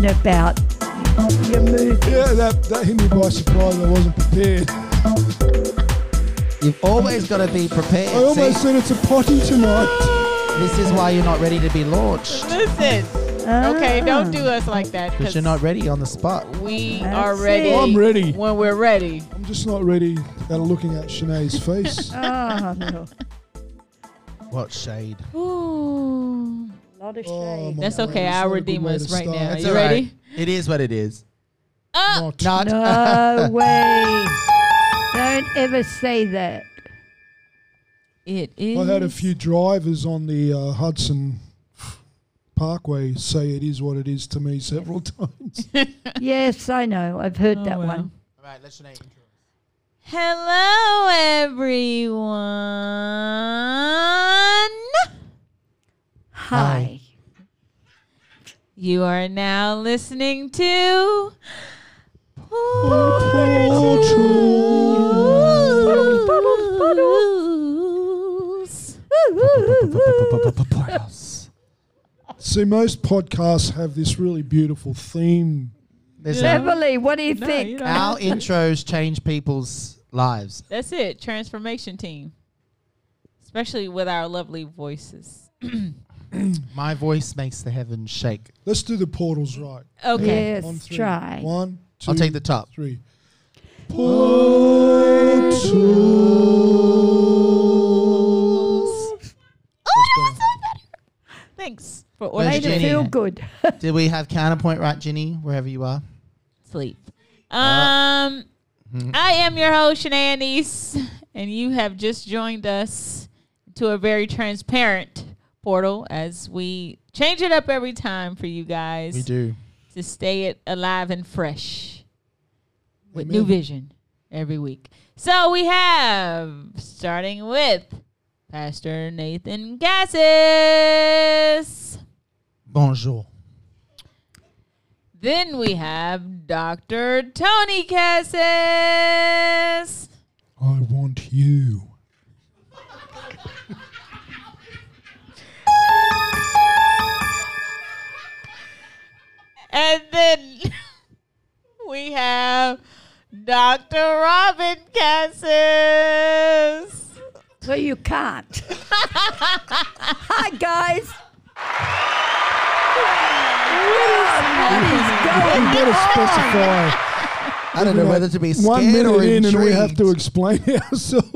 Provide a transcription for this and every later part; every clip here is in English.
talking about your movie. Yeah, that, that hit me by surprise. I wasn't prepared. You've always got to be prepared. I almost see? said it's a potty tonight. This is why you're not ready to be launched. Listen. Okay, ah. don't do us like that. Because you're not ready on the spot. We That's are ready. it. I'm ready. when we're ready. I'm just not ready at looking at Shanae's face. Oh no. What shade? Ooh. Lot of Oh, shade. my That's God, okay. I'll redeem us right start. now. That's you all right. ready? It is what it is. Oh, Not. Not. No way. Don't ever say that. it is. I had a few drivers on the uh, Hudson Parkway say it is what it is to me several times. Yes, I know. I've heard Oh, that wow. one. All right, let's Shanae intro. Hello, everyone. Hi. You are now listening to. Portals. See, most podcasts have this really beautiful theme. Listen, Beverly, what do you No, think? you don't our have to. intros change people's lives. That's it. Transformation team. Especially with our lovely voices. My voice makes the heavens shake. Let's do the portals right. Okay. Yes, On three. try. One, two, I'll take the top. three. Portals. Oh, that's so better. Thanks for Where's Made ordering it Jenny? feel good. Did we have counterpoint right, Ginny, wherever you are? sleep. Um, I am your host, Shanae Anise, and you have just joined us to a very transparent portal as we change it up every time for you guys We do. to stay it alive and fresh with new vision every week. So we have starting with Pastor Nathan Cassis. Bonjour. Then we have Dr. Tony Cassis. I want you. And then we have Dr. Robin Cassis. so you can't. Hi, guys. What is going We've specify I don't know whether to be scared one minute or in and we have to explain ourselves.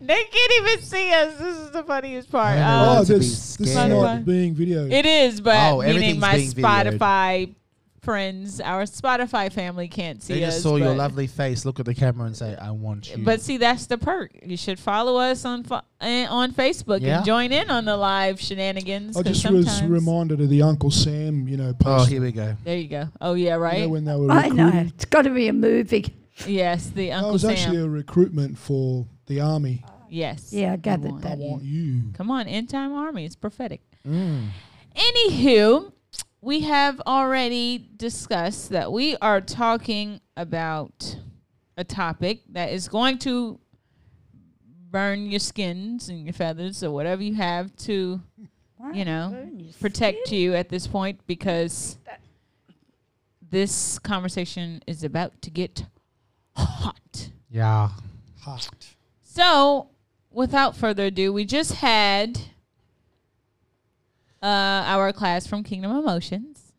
They can't even see us. This is the funniest part. I know. Oh, to be this, this is scared. not being videoed. It is, but Oh, meaning everything's my being videoed. Spotify friends, our Spotify family can't see us. They us. just saw your lovely face, look at the camera, and say, "I want you." But see, that's the perk. You should follow us on fo- eh, on Facebook Yeah. and join in on the live shenanigans. I 'cause just was sometimes- reminded of the Uncle Sam, you know, oh, here we go. There you go. Oh yeah, You right. know, when they were I know. It's got to be a movie. yes, the Uncle Sam. That Uncle was Sam. actually a recruitment for the army. yes. Yeah, I gathered on. I that. want you. Come on, end time army. It's prophetic. Mm. Anywho, we have already discussed that we are talking about a topic that is going to burn your skins and your feathers or whatever you have to, you know, protect you at this point because this conversation is about to get hot. Yeah. Hot. So, without further ado, we just had uh, our class from Kingdom Emotions.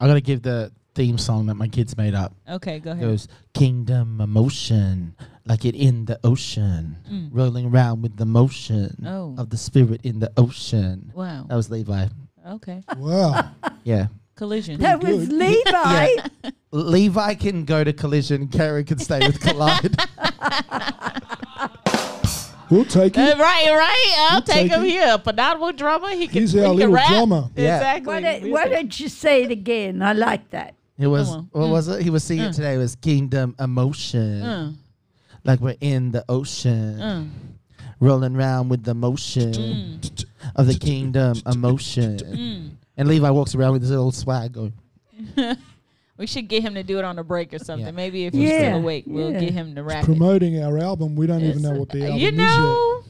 I gotta give the theme song that my kids made up. Okay, go ahead. It ahead. goes Kingdom Emotion, like it in the ocean, Mm. rolling around with the motion Oh. of the spirit in the ocean. Wow. That was Levi. Okay. Wow. Yeah. Collision. That was good. Levi. Levi can go to Collision. Karen can stay with Collide. We'll take Uh, it. right, right. I'll We'll take take him it. here. Phenomenal drummer. He can. He's he our can little rap. drummer. Yeah. Exactly. why, don't, We'll why take- don't you say it again? I like that. It was what Mm. was it? He was singing Mm. today. It was Kingdom Emotion, Uh, like we're in the ocean. uh. rolling around with the motion of the kingdom emotion. Mm. And Levi walks around with his little swag going. We should get him to do it on a break or something. Yeah. Maybe if he's Yeah, still awake, we'll yeah. get him to rap it. Promoting our album, we don't even know what the album You is know,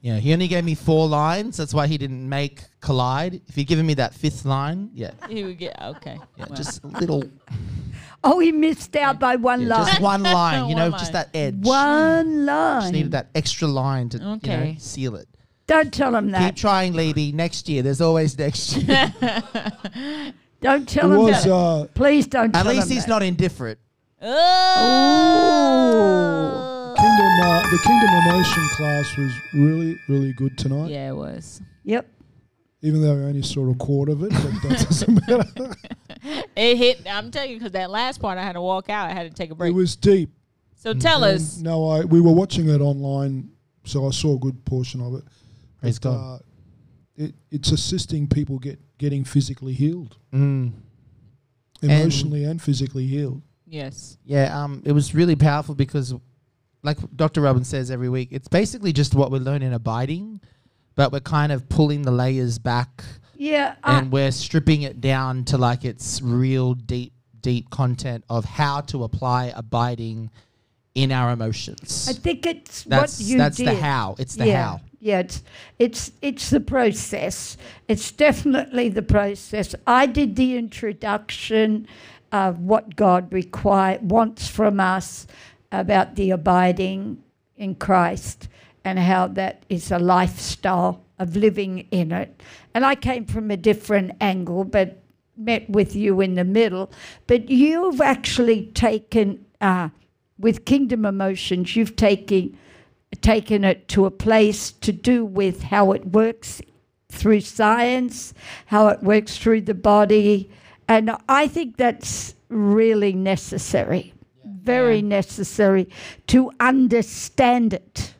Yeah, he only gave me four lines. That's why he didn't make Collide. If he'd given me that fifth line, yeah, he would get okay. yeah, well. just a little, Oh, he missed out by one yeah, line. just one line. You know, One just line. that edge. one line. Just needed that extra line to you know, seal it. Don't tell him that. Keep trying, Levi. Next year, there's always next year. Don't tell It him was that. uh, Please don't tell him. At tell least him he's that. not indifferent. oh. Kingdom. Uh, the Kingdom Emotion class was really, really good tonight. Yeah, it was. Yep. Even though I only saw a quarter of it, but that doesn't matter. It hit. I'm telling you, because that last part, I had to walk out. I had to take a break. It was deep. so tell And us. No, I we were watching it online, so I saw a good portion of it. Praise But, God. Uh, it, it's assisting people get getting physically healed, Mm. emotionally and, physically healed. Yes. Yeah, um, it was really powerful because, like Dr. Robin says every week, it's basically just what we learn in abiding, but we're kind of pulling the layers back Yeah. I, and we're stripping it down to like its real deep, deep content of how to apply abiding in our emotions. I think it's that's what you that's did. the how. It's the yeah. how. Yeah, it's it's it's the process. It's definitely the process. I did the introduction of what God require wants from us about the abiding in Christ and how that is a lifestyle of living in it. And I came from a different angle, but met with you in the middle. But you've actually taken uh, with Kingdom Emotions, you've taken taken it to a place to do with how it works through science, how it works through the body. And I think that's really necessary, very Yeah. necessary to understand it.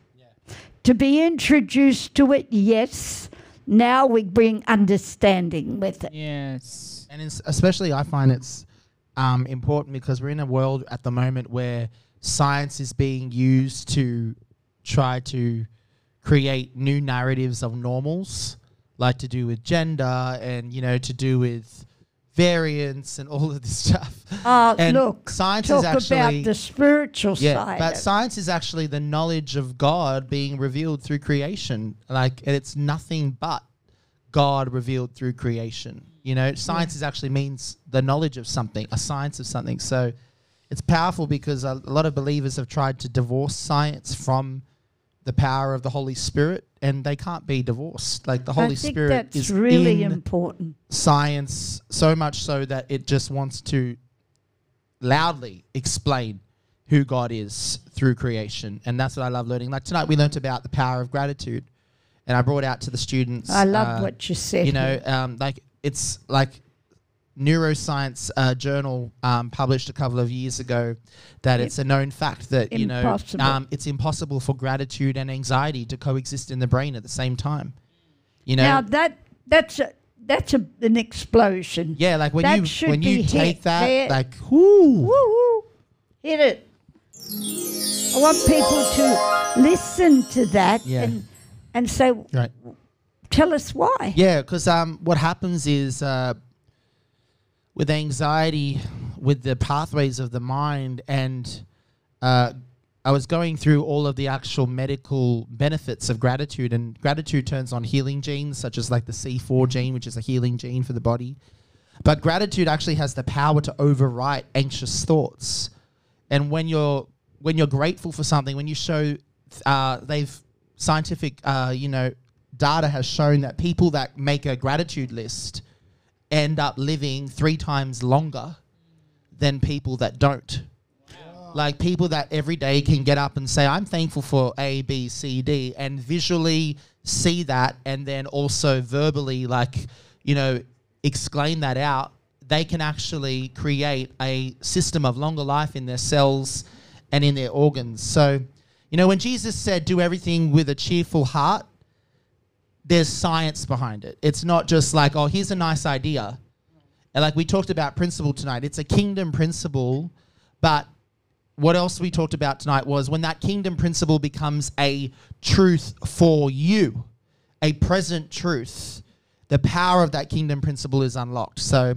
To be introduced to it, yes. Now we bring understanding with it. Yes. And it's, especially, I find it's um, important because we're in a world at the moment where science is being used to try to create new narratives of normals, like to do with gender and you know to do with variance and all of this stuff. Uh, And look, science talk is actually about the spiritual yeah, side. but science is actually the knowledge of God being revealed through creation. Like, and it's nothing but God revealed through creation. You know, science is actually means the knowledge of something, a science of something. So, it's powerful because a lot of believers have tried to divorce science from the power of the Holy Spirit, and they can't be divorced. Like the Holy Spirit that's is really important. science so much so that it just wants to loudly explain who God is through creation. And that's what I love learning. Like tonight, we learnt about the power of gratitude. And I brought out to the students. I love uh, what you said. You know, um, like it's like neuroscience uh, journal um, published a couple of years ago that it's a known fact that you know um, it's impossible for gratitude and anxiety to coexist in the brain at the same time. You know, now that that's a that's a, an explosion. yeah, like when That you when you take that, there. like, whoo, woo, hit it. I want people to listen to that Yeah. and and say, right? tell us why. Yeah, because um, what happens is uh, with anxiety, with the pathways of the mind, and uh, I was going through all of the actual medical benefits of gratitude, and gratitude turns on healing genes, such as like the C4 gene, which is a healing gene for the body. But gratitude actually has the power to overwrite anxious thoughts. And when you're when you're grateful for something, when you show, uh, they've scientific, uh, you know, data has shown that people that make a gratitude list end up living three times longer than people that don't. Like people that every day can get up and say, I'm thankful for A, B, C, D, and visually see that and then also verbally, like, you know, exclaim that out, they can actually create a system of longer life in their cells and in their organs. So, you know, when Jesus said, do everything with a cheerful heart, there's science behind it. It's not just like, oh, here's a nice idea. And like we talked about principle tonight, it's a kingdom principle, but what else we talked about tonight was when that kingdom principle becomes a truth for you, a present truth, the power of that kingdom principle is unlocked. So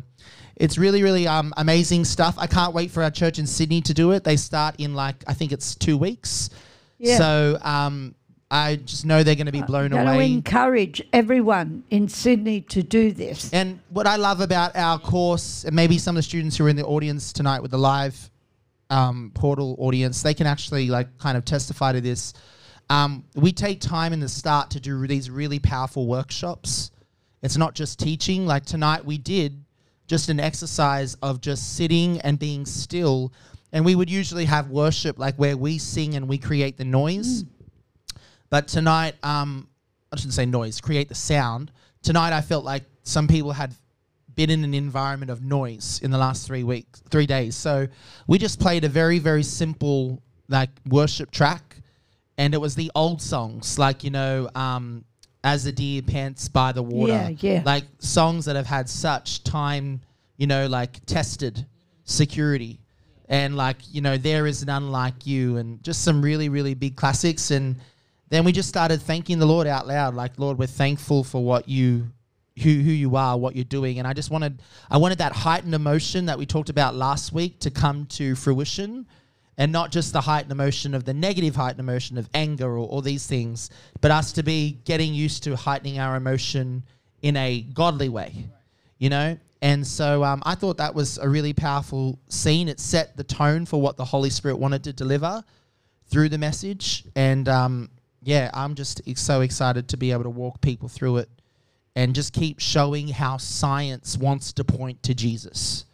it's really, really um, amazing stuff. I can't wait for our church in Sydney to do it. They start in like, I think it's two weeks. Yeah. So um, I just know they're going to be blown Going to away. encourage everyone in Sydney to do this. And what I love about our course, and maybe some of the students who are in the audience tonight with the live um, portal audience, they can actually like kind of testify to this. Um, we take time in the start to do these really powerful workshops. It's not just teaching. Like tonight, we did just an exercise of just sitting and being still. And we would usually have worship like where we sing and we create the noise. But tonight, um, I shouldn't say noise, create the sound. Tonight, I felt like some people had been in an environment of noise in the last three weeks, three days. So we just played a very, very simple like worship track, and it was the old songs, like you know, um, "As the Deer Pants by the Water," Yeah, yeah. like songs that have had such time, you know, like tested security, and like you know, "There Is None Like You," and just some really, really big classics, and then we just started thanking the Lord out loud, like Lord, we're thankful for what you who who you are, what you're doing, and I just wanted I wanted that heightened emotion that we talked about last week to come to fruition, and not just the heightened emotion of the negative heightened emotion of anger or all these things, but us to be getting used to heightening our emotion in a godly way, you know. And so um, I thought that was a really powerful scene. It set the tone for what the Holy Spirit wanted to deliver through the message, and um, yeah, I'm just so excited to be able to walk people through it and just keep showing how science wants to point to Jesus.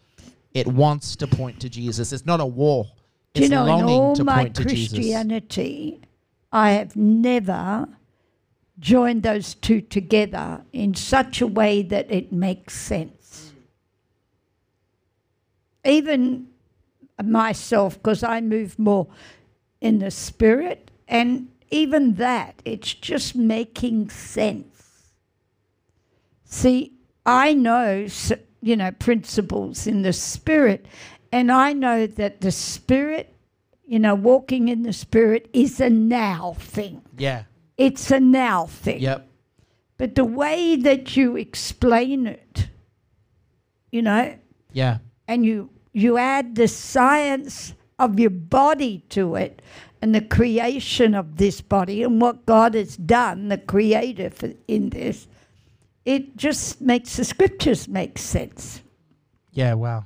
It wants to point to Jesus. It's not a war. It's you know, in longing all to my point to Jesus. Christianity, I have never joined those two together in such a way that it makes sense. Even myself, because I move more in the spirit, and even that, it's just making sense. See, I know, you know, principles in the spirit, and I know that the spirit, you know, walking in the spirit is a now thing. Yeah. It's a now thing. Yep. But the way that you explain it, you know, Yeah. and you you add the science of your body to it and the creation of this body and what God has done, the creator for, in this, it just makes the scriptures make sense. Yeah. Wow.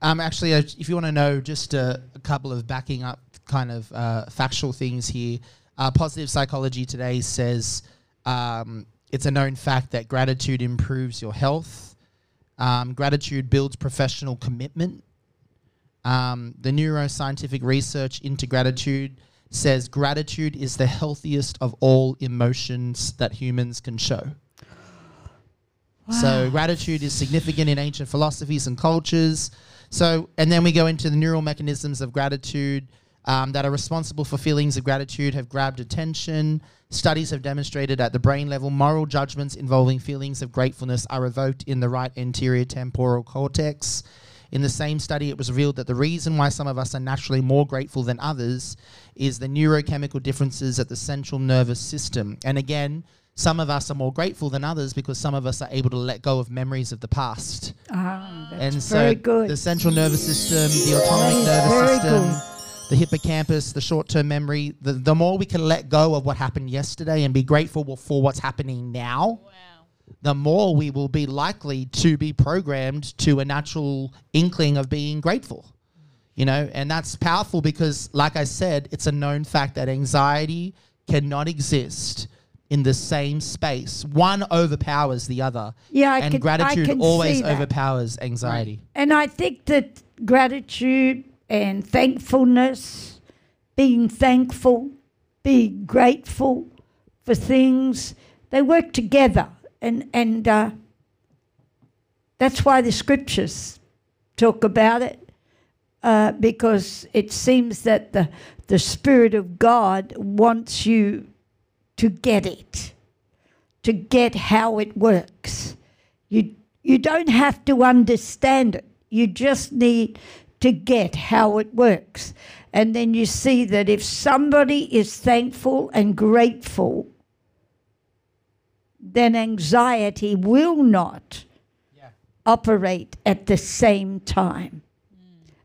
Um, actually, uh, if you want to know just a, a couple of backing up kind of uh, factual things here, uh, positive psychology today says um, it's a known fact that gratitude improves your health. Um, gratitude builds professional commitment. Um, the neuroscientific research into gratitude says gratitude is the healthiest of all emotions that humans can show. So gratitude is significant in ancient philosophies and cultures. So, and then we go into the neural mechanisms of gratitude um, that are responsible for feelings of gratitude have grabbed attention. Studies have demonstrated at the brain level, moral judgments involving feelings of gratefulness are evoked in the right anterior temporal cortex. In the same study, it was revealed that the reason why some of us are naturally more grateful than others is the neurochemical differences at the central nervous system. And again, some of us are more grateful than others because some of us are able to let go of memories of the past. Ah, that's and very so good. the central nervous system, the autonomic nervous very system, the hippocampus, the short-term memory, the, the more we can let go of what happened yesterday and be grateful for what's happening now, Wow. The more we will be likely to be programmed to a natural inkling of being grateful. You know, and that's powerful because, like I said, it's a known fact that anxiety cannot exist in the same space. One overpowers the other. Yeah, I and can- I gratitude can always see that. overpowers anxiety. And I think that gratitude and thankfulness, being thankful, being grateful for things, they work together. And, and uh, that's why the scriptures talk about it, uh, because it seems that the, the Spirit of God wants you to get it, to get how it works. You, you don't have to understand it. You just need to get how it works. And then you see that if somebody is thankful and grateful, then anxiety will not Yeah. operate at the same time.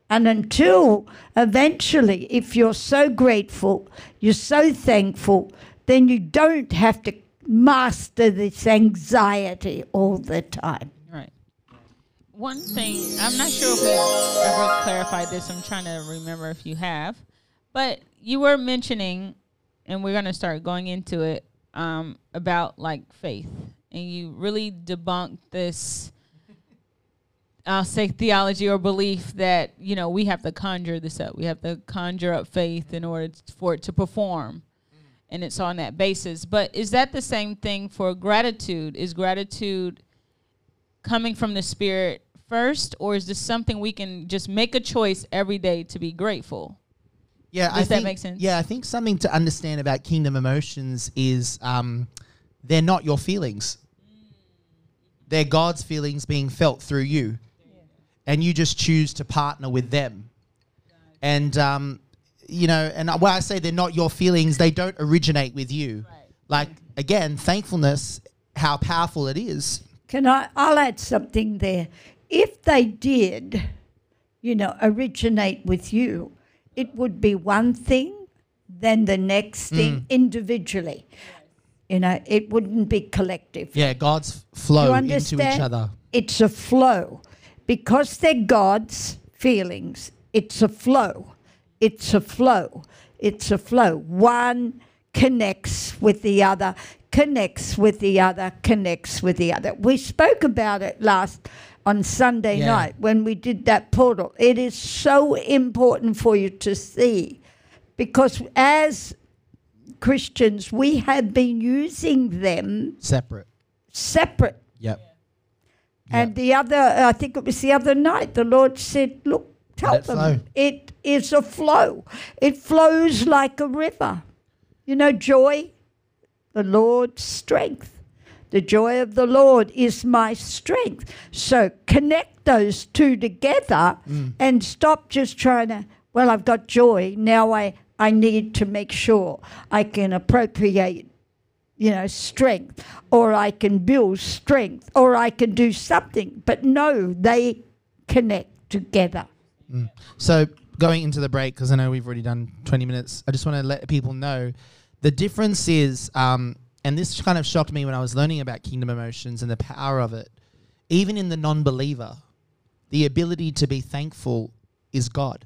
And until eventually, if you're so grateful, you're so thankful, then you don't have to master this anxiety all the time. Right. One thing, I'm not sure if we ever clarified this. I'm trying to remember if you have, but you were mentioning, and we're going to start going into it um, about like faith, and you really debunk this. I'll say theology or belief that you know we have to conjure this up. We have to conjure up faith in order for it to perform, and it's on that basis. But is that the same thing for gratitude? Is gratitude coming from the spirit first, or is this something we can just make a choice every day to be grateful? Yeah, I Does that think, make sense? Yeah, I think something to understand about kingdom emotions is um, they're not your feelings. They're God's feelings being felt through you, and you just choose to partner with them. And um, you know, and when I say they're not your feelings, they don't originate with you. Like again, thankfulness, how powerful it is. Can I? I'll add something there. If they did, you know, originate with you, it would be one thing, then the next thing mm. individually. You know, it wouldn't be collective. Yeah, God's flow into each other. It's a flow. Because they're God's feelings, it's a flow. It's a flow. It's a flow. One connects with the other, connects with the other, connects with the other. We spoke about it last on Sunday Yeah. night when we did that portal. It is so important for you to see because as Christians, we have been using them Separate. separate. Yep. And the other, I think it was the other night, the Lord said, Look, tell Let them flow. it is a flow. It flows like a river. You know, joy, the Lord's strength. The joy of the Lord is my strength. So connect those two together Mm. and stop just trying to, well, I've got joy. Now I, I need to make sure I can appropriate you know, strength, or I can build strength, or I can do something. But no, they connect together. So going into the break, because I know we've already done 20 minutes, I just want to let people know the difference is, um, and this kind of shocked me when I was learning about kingdom emotions and the power of it. Even in the non believer, the ability to be thankful is God.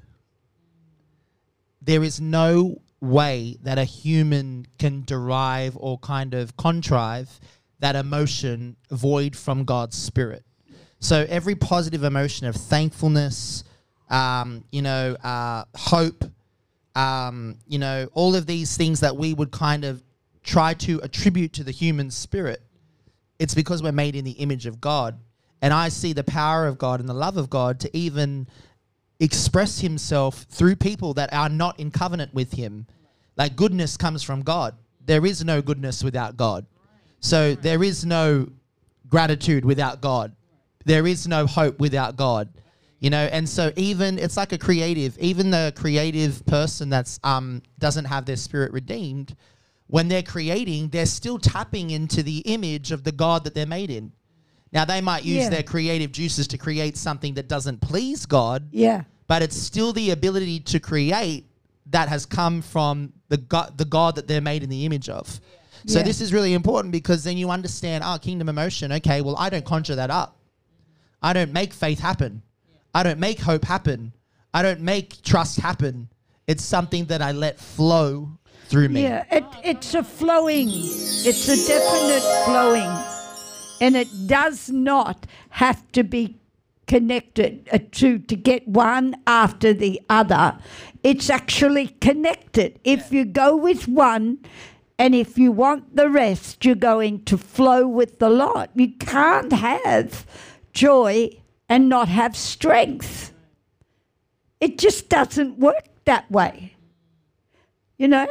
There is no way that a human can derive or kind of contrive that emotion void from God's spirit. So every positive emotion of thankfulness, um, you know, uh, hope, um, you know, all of these things that we would kind of try to attribute to the human spirit, it's because we're made in the image of God. And I see the power of God and the love of God to even express himself through people that are not in covenant with him. Like goodness comes from God. There is no goodness without God. So there is no gratitude without God. There is no hope without God. You know, and so even it's like a creative, even the creative person that's um doesn't have their spirit redeemed, when they're creating, they're still tapping into the image of the God that they're made in. Now they might use Yeah. their creative juices to create something that doesn't please God, Yeah. but it's still the ability to create that has come from the God, the God that they're made in the image of. So Yeah. this is really important because then you understand, oh, kingdom emotion. Okay, well, I don't conjure that up. I don't make faith happen. I don't make hope happen. I don't make trust happen. It's something that I let flow through me. Yeah. It, it's a flowing, it's a definite flowing. And it does not have to be connected uh, to, to get one after the other. It's actually connected. If you go with one, and if you want the rest, you're going to flow with the lot. You can't have joy and not have strength. It just doesn't work that way. You know?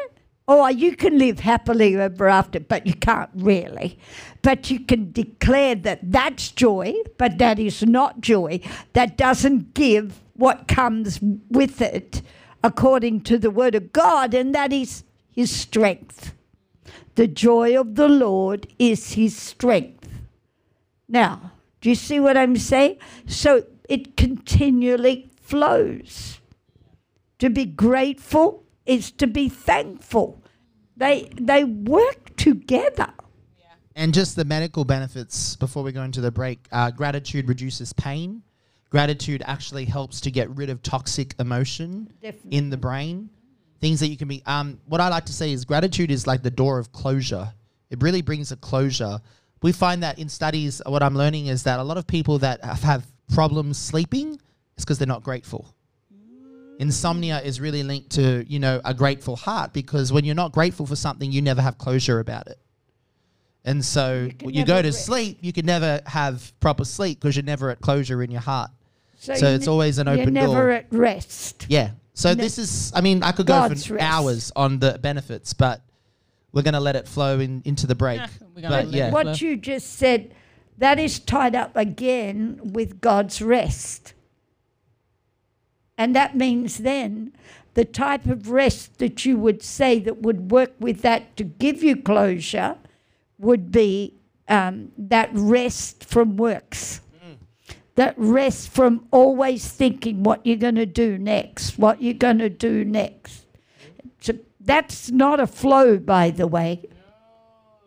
Or you can live happily ever after, but you can't really. But you can declare that that's joy, but that is not joy. That doesn't give what comes with it according to the word of God, and that is his strength. The joy of the Lord is his strength. Now, do you see what I'm saying? So it continually flows. To be grateful is to be thankful. They they work together. And just the medical benefits before we go into the break. Uh, gratitude reduces pain. Gratitude actually helps to get rid of toxic emotion Definitely. in the brain. Things that you can be. Um, what I like to say is gratitude is like the door of closure. It really brings a closure. We find that in studies, what I'm learning is that a lot of people that have, have problems sleeping is because they're not grateful. Insomnia is really linked to you know a grateful heart because when you're not grateful for something, you never have closure about it. And so can when you go to rest. sleep, you can never have proper sleep because you're never at closure in your heart. So you it's ne- always an open You're never door. at rest. Yeah. So Ne- this is, I mean, I could go God's for rest. hours on the benefits, but we're going to let it flow in, into the break. We're but yeah, What you just said, that is tied up again with God's rest. And that means then the type of rest that you would say that would work with that to give you closure would be um, that rest from works. That rest from always thinking what you're going to do next, what you're going to do next. So that's not a flow, by the way.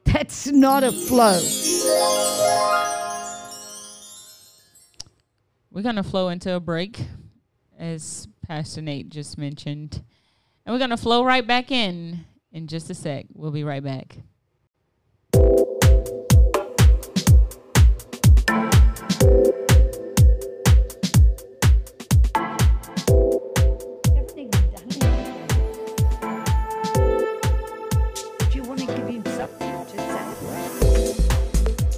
That's not a flow. We're gonna flow into a break, as Pastor Nate just mentioned, and we're gonna flow right back in in just a sec. We'll be right back. To to?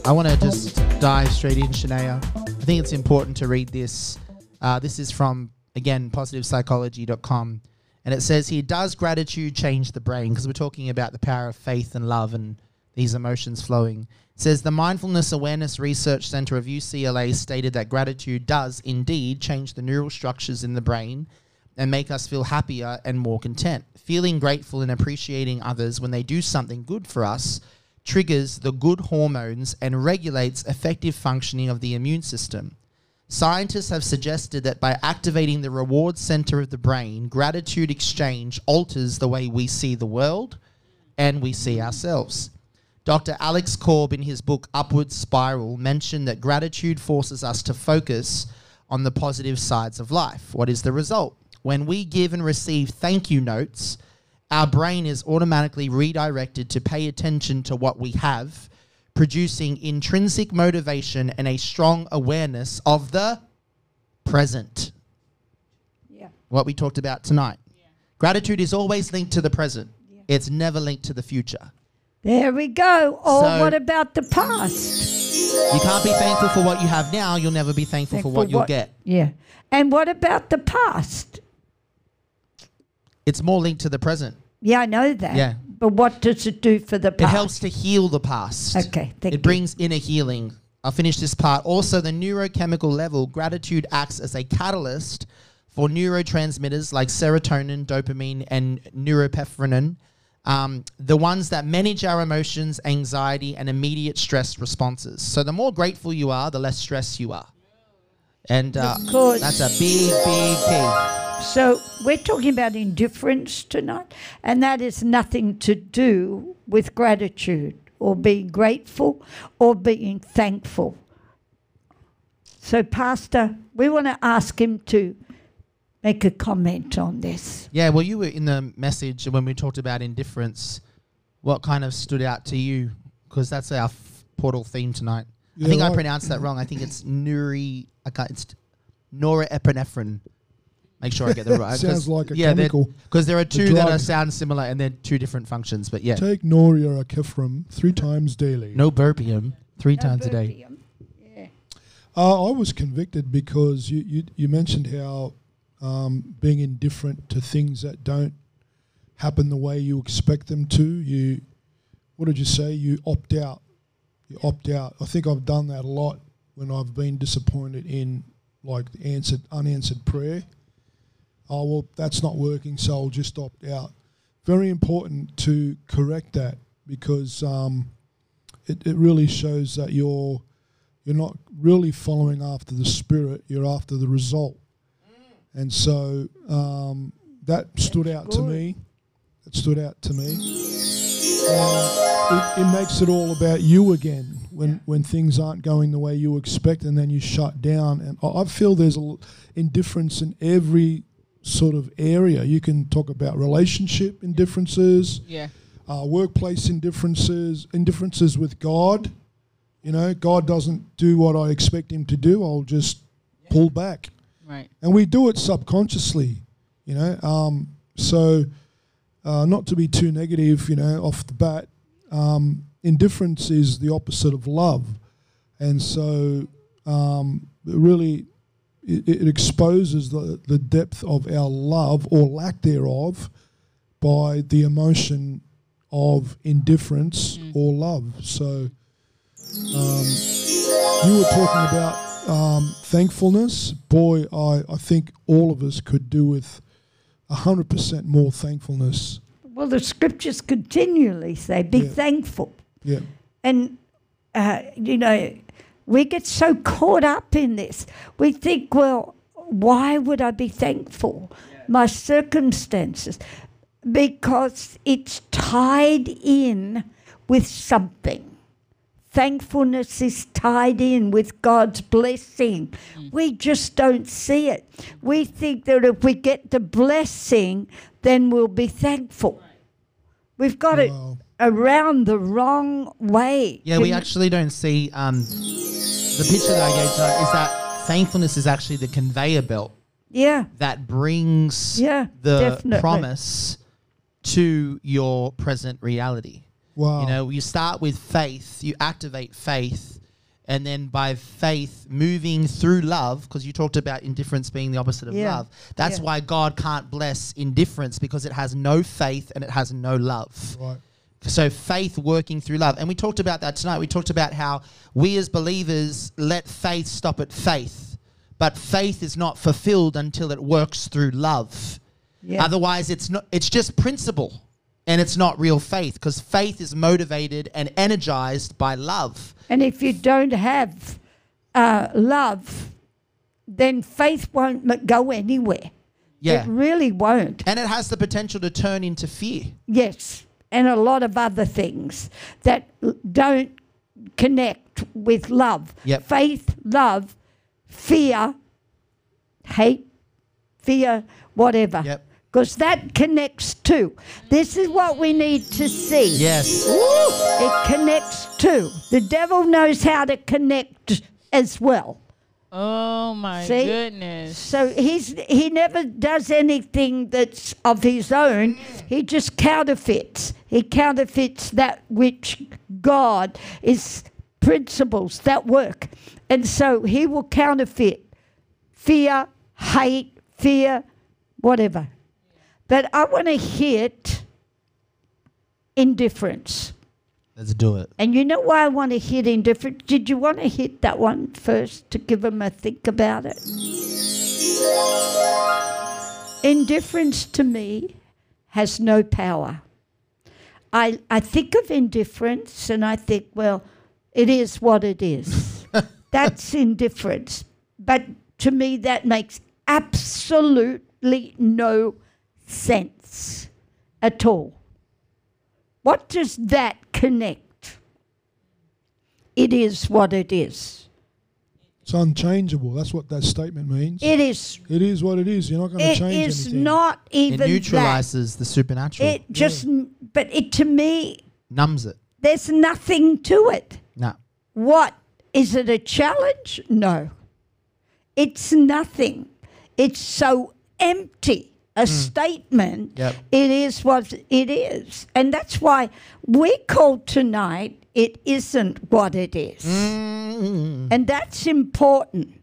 I want to just dive straight in, Shania. I think it's important to read this. Uh, this is from, again, positivepsychology.com. And it says here, does gratitude change the brain? Because we're talking about the power of faith and love and these emotions flowing. It says the Mindfulness Awareness Research Center of UCLA stated that gratitude does indeed change the neural structures in the brain and make us feel happier and more content. Feeling grateful and appreciating others when they do something good for us triggers the good hormones and regulates effective functioning of the immune system. Scientists have suggested that by activating the reward center of the brain, gratitude exchange alters the way we see the world and we see ourselves. Dr. Alex Korb, in his book Upward Spiral, mentioned that gratitude forces us to focus on the positive sides of life. What is the result? When we give and receive thank you notes, our brain is automatically redirected to pay attention to what we have, producing intrinsic motivation and a strong awareness of the present. Yeah. What we talked about tonight. Yeah. Gratitude is always linked to the present, Yeah. it's never linked to the future. There we go. Or So- what about the past? You can't be thankful for what you have now, you'll never be thankful, for what you'll get. Yeah. And what about the past? It's more linked to the present. Yeah, I know that. Yeah. But what does it do for the past? It helps to heal the past. Okay, thank you. it you. brings inner healing. I'll finish this part. Also, the neurochemical level, gratitude acts as a catalyst for neurotransmitters like serotonin, dopamine, and neuropephrine. Um, the ones that manage our emotions, anxiety, and immediate stress responses. So, the more grateful you are, the less stressed you are. And uh, Of course. that's a big, big key. So we're talking about indifference tonight, and that is nothing to do with gratitude or being grateful or being thankful. So, Pastor, we want to ask him to make a comment on this. Yeah, well, you were in the message when we talked about indifference. What kind of stood out to you? Because that's our f- portal theme tonight. I think I I- pronounced that wrong. I think it's nuri. I can't. It's norepinephrine. Make sure I get the right. Sounds like a chemical. Because there are two that are drug. sound similar and they're two different functions. But yeah, Take Noria three times daily. no burpium three times a day. Yeah. Uh, I was convicted because you, you, you mentioned how um, being indifferent to things that don't happen the way you expect them to, you, what did you say? You opt out. You opt out. I think I've done that a lot when I've been disappointed in like answered unanswered prayer. Oh well, that's not working, so I'll just opt out. Very important to correct that because um, it, it really shows that you're you're not really following after the spirit; you're after the result. And so um, that stood out to me. It stood out to me. Uh, it, it makes it all about you again when when things aren't going the way you expect, and then you shut down. And I, I feel there's a l- indifference in every sort of area. You can talk about relationship indifferences, Yeah. uh, workplace indifferences, indifferences with God. You know, God doesn't do what I expect Him to do. I'll just pull back Right. and we do it subconsciously, you know. Um, so, uh, not to be too negative, you know, off the bat, um, indifference is the opposite of love, and so um, really it, it exposes the the depth of our love or lack thereof by the emotion of indifference or love. So, um, you were talking about um, thankfulness. Boy, I, I think all of us could do with 100% more thankfulness. Well, the scriptures continually say, be Yeah. thankful. Yeah. And, uh, you know, we get so caught up in this. We think, well, why would I be thankful? My circumstances. Because it's tied in with something. Thankfulness is tied in with God's blessing. Hmm. We just don't see it. We think that if we get the blessing, then we'll be thankful. We've got it Wow. Around the wrong way. Yeah, we actually don't see um, the picture that I gave tonight is that thankfulness is actually the conveyor belt Yeah, that brings Yeah, the definitely. promise to your present reality. Wow. You know, you start with faith, you activate faith, and then by faith moving through love, because you talked about indifference being the opposite of Yeah. love. That's Yeah. why God can't bless indifference because it has no faith and it has no love. right. So faith working through love. And we talked about that tonight. We talked about how we as believers let faith stop at faith. But faith is not fulfilled until it works through love. Yeah. Otherwise it's not it's just principle and it's not real faith because faith is motivated and energized by love. and if you don't have uh, love, then faith won't m- go anywhere. Yeah. It really won't. And it has the potential to turn into fear. Yes, and a lot of other things that don't connect with love. Yep. Faith, love, fear, hate, fear, whatever. Yep. Because that connects too. This is what we need to see. Yes. It connects too. The devil knows how to connect as well. Oh my See? goodness. So he's he never does anything that's of his own. He just counterfeits. He counterfeits that which God is principles that work. And so he will counterfeit fear, hate, fear, whatever. But I want to hit indifference. Let's do it. And you know why I want to hit indifference? Did you want to hit that one first to give them a think about it? Indifference to me has no power. I, I think of indifference and I think, well, it is what it is. That's indifference. But to me, that makes absolutely no sense at all. What does that connect? It is what it is. It's unchangeable. That's what that statement means. It is. it is what it is. You're not going to change is anything. not It even that. neutralizes the supernatural. It just, but it to me, numbs it. there's nothing to it. No. What is it? A challenge? No. It's nothing. It's so empty. A statement. Yep. It is what it is, and that's why we called tonight. It isn't what it is. Mm. And that's important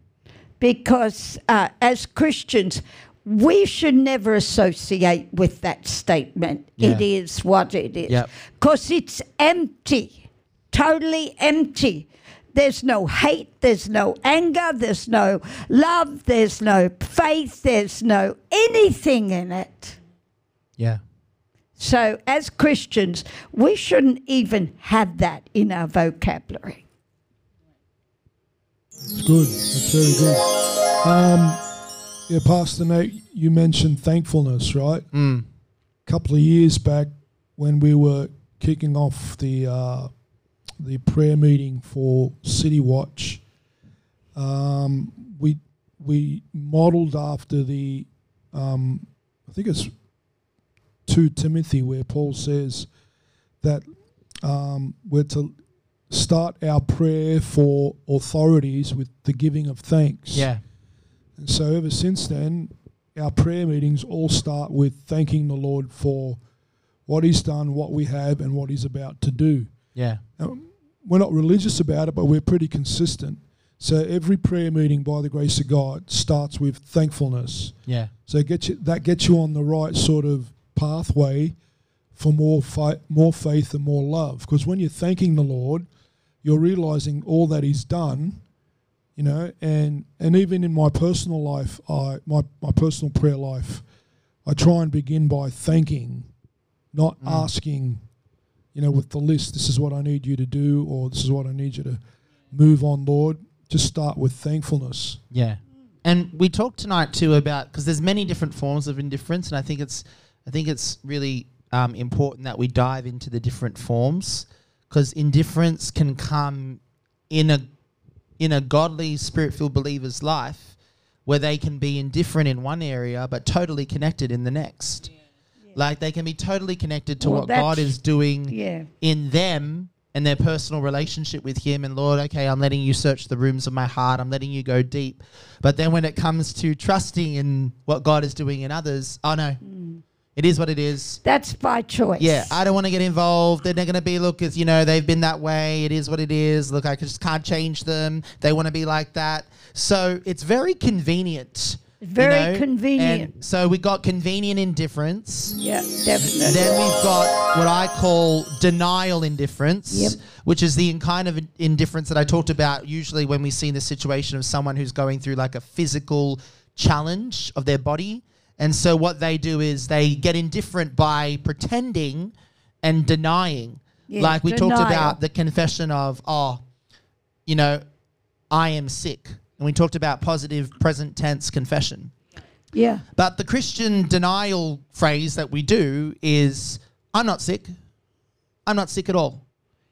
because uh, as Christians, we should never associate with that statement. It Yeah. is what it is. Yep. Because it's empty, totally empty. There's no hate, there's no anger, there's no love, there's no faith, there's no anything in it. Yeah. So, as Christians, we shouldn't even have that in our vocabulary. It's good. It's very good. Um, yeah, Pastor Nate, you mentioned thankfulness, right? Mm. A couple of years back, when we were kicking off the uh, the prayer meeting for City Watch, um, we we modelled after the um, I think it's two Timothy where Paul says that um, we're to start our prayer for authorities with the giving of thanks. Yeah. And so ever since then, our prayer meetings all start with thanking the Lord for what He's done, what we have, and what He's about to do. Yeah. Now, we're not religious about it, but we're pretty consistent. So every prayer meeting, by the grace of God, starts with thankfulness. Yeah. So it gets you, that gets you on the right sort of pathway for more fi- more faith and more love. Because when you're thanking the Lord, you're realizing all that He's done, you know. And and even in my personal life, I my my personal prayer life, I try and begin by thanking, not Mm. asking, you know, with the list. This is what I need you to do, or this is what I need you to move on, Lord. Just start with thankfulness. Yeah. And we talked tonight too about because there's many different forms of indifference, and I think it's I think it's really um, important that we dive into the different forms because indifference can come in a in a godly spirit-filled believer's life where they can be indifferent in one area but totally connected in the next. Like they can be totally connected to Well, what God is doing Yeah. in them and their personal relationship with him and lord okay i'm letting you search the rooms of my heart. I'm letting you go deep. But then when it comes to trusting in what god is doing in others oh no. Mm. It is what it is. That's by choice. yeah i don't want to get involved. They're not going to be look it's you know they've been that way. It is what it is. Look i just can't change them. They want to be like that. So it's very convenient you Very know? convenient. and so we got convenient indifference Yeah, definitely. then we've got what I call denial indifference, Yep. which is the kind of indifference that I talked about usually when we see the situation of someone who's going through like a physical challenge of their body. And so what they do is they get indifferent by pretending and denying. Yeah, like we talked about the confession of, oh, you know, I am sick. And we talked about positive present tense confession. yeah. But the Christian denial phrase that we do is, I'm not sick. I'm not sick at all.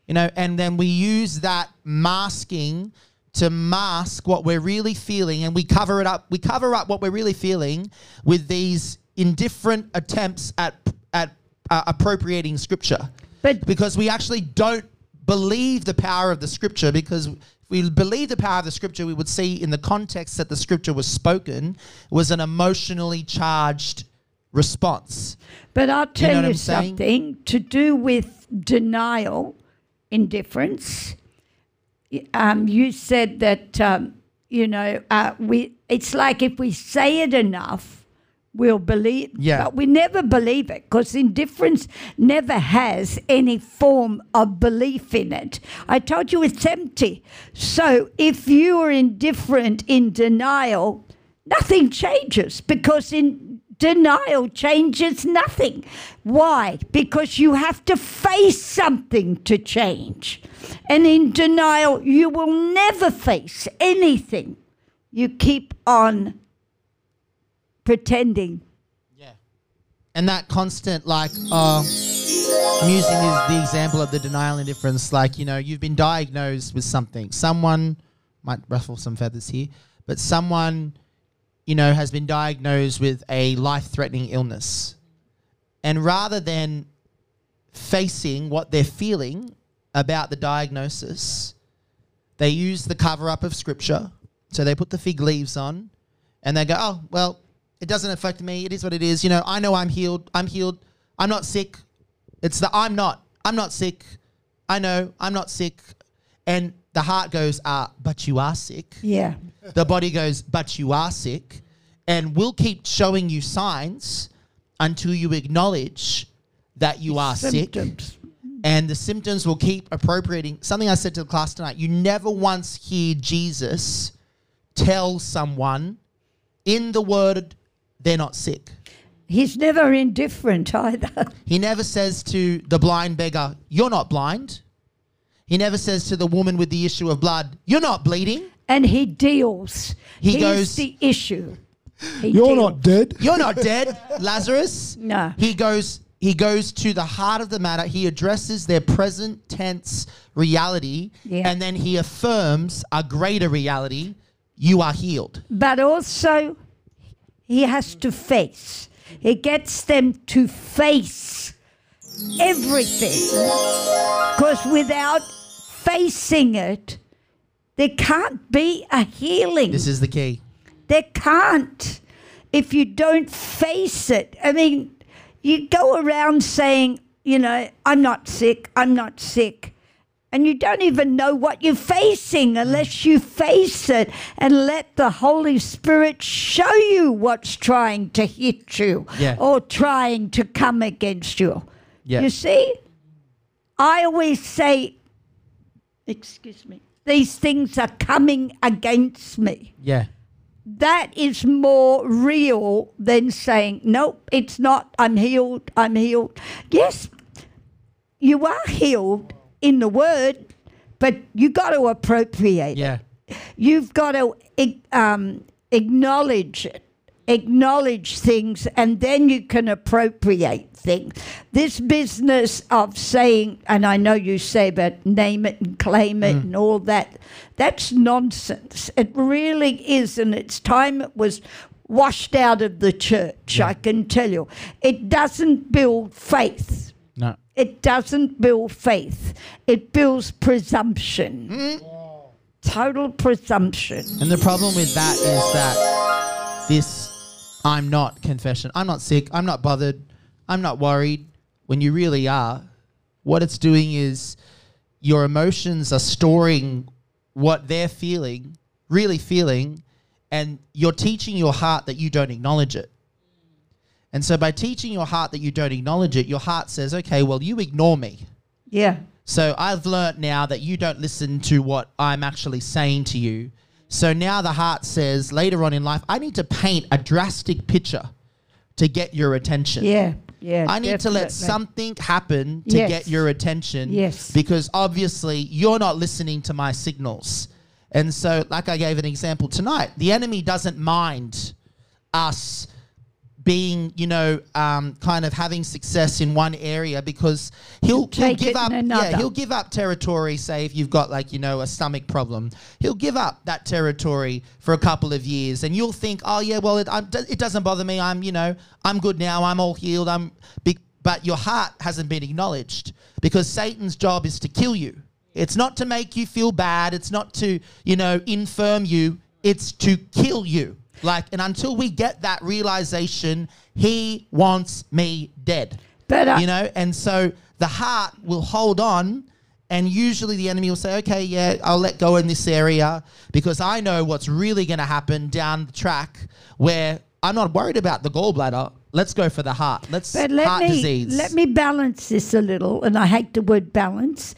You know, and then we use that masking to mask what we're really feeling and we cover it up. We cover up what we're really feeling with these indifferent attempts at at uh, appropriating scripture. But Because we actually don't believe the power of the scripture because we believe the power of the scripture, we would see in the context that the scripture was spoken was an emotionally charged response. But I'll tell know you, I'm saying? something to do with denial, indifference. Um, you said that um, you know uh, we. It's like if we say it enough, we'll believe. Yeah. But we never believe it because indifference never has any form of belief in it. I told you it's empty. So if you are indifferent in denial, nothing changes because in denial changes nothing. Why? Because you have to face something to change. And in denial, you will never face anything. You keep on pretending. Yeah. And that constant, like, uh, I'm using the, example of the denial and indifference. Like, you know, you've been diagnosed with something. Someone might ruffle some feathers here, but someone, you know, has been diagnosed with a life threatening illness. And rather than facing what they're feeling about the diagnosis, they use the cover up of scripture. So they put the fig leaves on and they go, oh, well, it doesn't affect me. It is what it is. You know, I know I'm healed. I'm healed. I'm not sick. It's the I'm not. I'm not sick. I know I'm not sick. And the heart goes, ah, but you are sick. Yeah. The body goes, but you are sick. And we'll keep showing you signs until you acknowledge that you are sick Symptoms. and the symptoms will keep appropriating. Something I said to the class tonight you never once hear Jesus tell someone in the word they're not sick. He's never indifferent either. He never says to the blind beggar, You're not blind. He never says to the woman with the issue of blood, You're not bleeding. And he deals. He He's goes- the issue. He You're deals. not dead. You're not dead, Lazarus. No. He goes he goes to the heart of the matter. He addresses their present tense reality Yeah. and then he affirms a greater reality. You are healed. But also, he has to face. He gets them to face everything. Because without facing it, there can't be a healing. This is the key. There can't if you don't face it. I mean, you go around saying, you know, I'm not sick, I'm not sick. And you don't even know what you're facing unless you face it and let the Holy Spirit show you what's trying to hit you Yeah. or trying to come against you. Yeah. You see? I always say, excuse me, these things are coming against me Yeah. that is more real than saying, nope, it's not, I'm healed, I'm healed. Yes, you are healed in the word, but you got to appropriate it. Yeah. You've got to um, acknowledge it, acknowledge things, and then you can appropriate things. This business of saying, and I know you say about name it and claim it and all that, that's nonsense. It really is, and it's time it was washed out of the church, I can tell you. It doesn't build faith. It doesn't build faith. It builds presumption. Hmm? Total presumption. And the problem with that is that this I'm not confession. I'm not sick. I'm not bothered. I'm not worried. When you really are, what it's doing is your emotions are storing what they're feeling, really feeling, and you're teaching your heart that you don't acknowledge it. And so by teaching your heart that you don't acknowledge it, your heart says, okay, well, you ignore me. Yeah. So I've learnt now that you don't listen to what I'm actually saying to you. So now the heart says later on in life, I need to paint a drastic picture to get your attention. Yeah. Yeah. I need to let something happen to Yes. get your attention. Yes. Because obviously you're not listening to my signals. And so, like I gave an example tonight, the enemy doesn't mind us being, you know, um, kind of having success in one area because he'll, he'll give up. Yeah, he'll give up territory. Say if you've got like you know a stomach problem, he'll give up that territory for a couple of years, and you'll think, oh yeah, well it, I'm, it doesn't bother me. I'm you know I'm good now. I'm all healed. I'm big, but your heart hasn't been acknowledged because Satan's job is to kill you. It's not to make you feel bad. It's not to you know infirm you. It's to kill you. Like, and until we get that realization, he wants me dead. Uh, you know? And so the heart will hold on and usually the enemy will say okay yeah i'll let go in this area because i know what's really going to happen down the track where i'm not worried about the gallbladder. Let's go for the heart. Let's But let heart me disease. let me balance this a little, and I hate the word balance,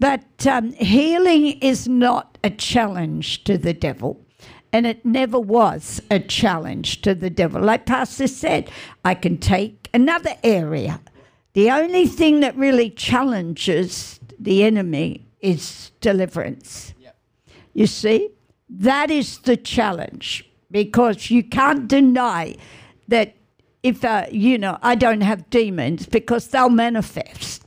but um, healing is not a challenge to the devil. And it never was a challenge to the devil. Like Pastor said, I can take another area. The only thing that really challenges the enemy is deliverance. You see, that is the challenge because you can't deny that if, uh, you know, I don't have demons because they'll manifest.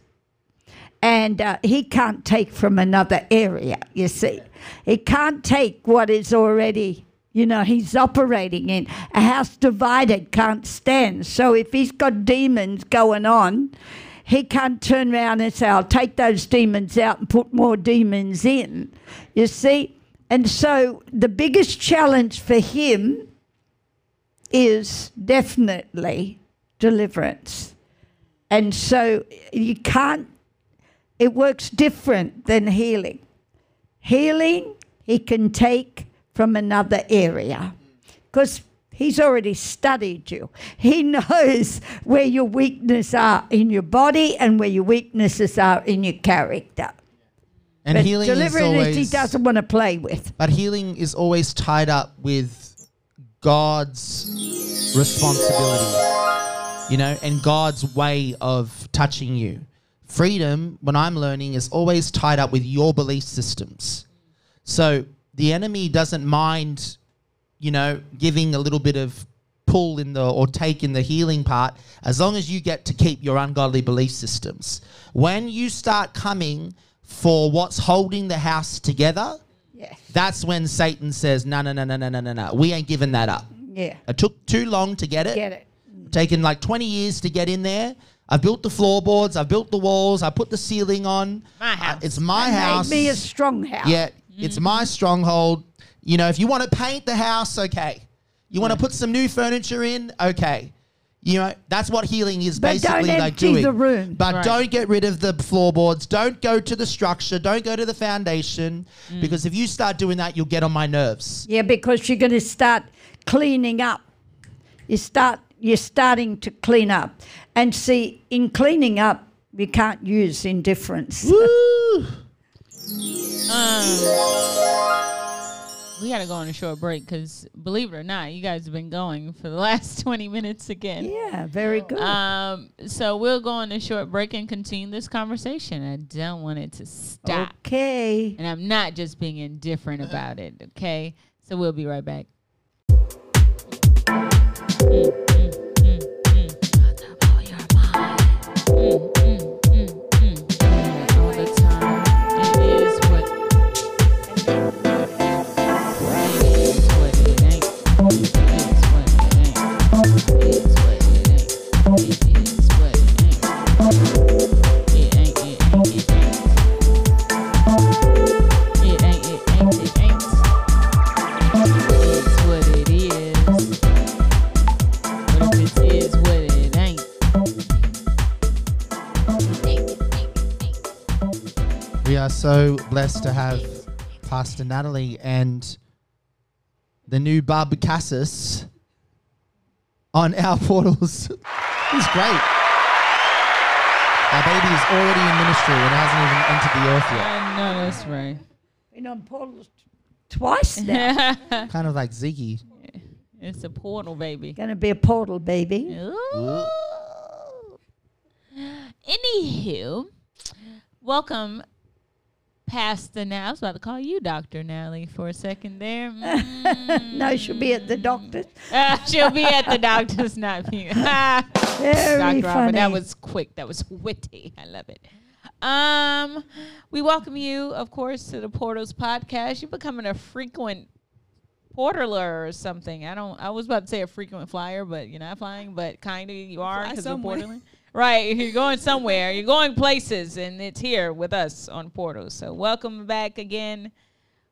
And uh, he can't take from another area, you see. He can't take what is already, you know, he's operating in. A house divided can't stand. So if he's got demons going on, he can't turn around and say, I'll take those demons out and put more demons in. You see? And so the biggest challenge for him is definitely deliverance. And so you can't, it works different than healing. Healing, he can take from another area. Because He's already studied you. He knows where your weaknesses are in your body and where your weaknesses are in your character. And but healing is deliverance always he doesn't want to play with. But healing is always tied up with God's responsibility, you know, and God's way of touching you freedom, when I'm learning, is always tied up with your belief systems. So the enemy doesn't mind, you know, giving a little bit of pull in the or take in the healing part as long as you get to keep your ungodly belief systems. When you start coming for what's holding the house together, yeah. that's when Satan says, No, no, no, no, no, no, no, no. We ain't giving that up. Yeah. It took too long to get it. Get it. Taken like 20 years to get in there. I've built the floorboards. I've built the walls. I put the ceiling on. My Uh, house. it's my Made house. me a strong house. Yeah, it's my stronghold. You know, if you want to paint the house, okay. You want to put some new furniture in, okay. You know, that's what healing is But don't basically like empty doing. the room. But Right. don't get rid of the floorboards. Don't go to the structure. Don't go to the foundation. Mm. Because if you start doing that, you'll get on my nerves. Yeah, because you're going to start cleaning up. You start. You're starting to clean up, and see, in cleaning up, you can't use indifference. Um, we gotta go on a short break because, believe it or not, you guys have been going for the last twenty minutes again. Yeah, very good. Um, so we'll go on a short break and continue this conversation. I don't want it to stop, Okay. and I'm not just being indifferent about it. Okay, so we'll be right back. Mm, so blessed to have Pastor Natalie and the new Bub Cassis on our portals. He's great. Our baby is already in ministry and hasn't even entered the earth yet. I know that's right. Been on portals twice now. Kind of like Ziggy. It's a portal, baby. Going to be a portal baby. Ooh. Anywho, welcome, Pastor Now. I was about to call you Dr. Nally for a second there. Mm. No, she'll be at the doctor's. Uh, she'll be at the doctor's, not me. Very Dr. funny. Robert, that was quick. That was witty. I love it. Um, we welcome you, of course, to the Portals podcast. You're becoming a frequent portaler or something. I don't. I was about to say a frequent flyer, but you're not flying. But kind of you are because you're somewhere. portaling. Right, you're going somewhere. You're going places, and it's here with us on Portals. So welcome back again.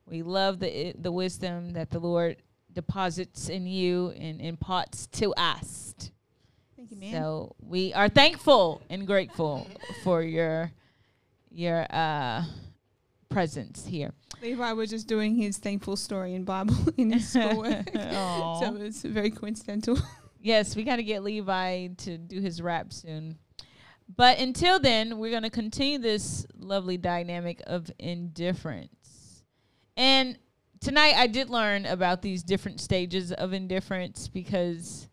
We love the the wisdom that the Lord deposits in you and imparts to us. Thank you, man. So we are thankful and grateful for your your uh, presence here. Levi was just doing his thankful story in Bible in his schoolwork. Aw. so it's very coincidental. Yes, we got to get Levi to do his rap soon. But until then, we're going to continue this lovely dynamic of indifference. And tonight I did learn about these different stages of indifference because,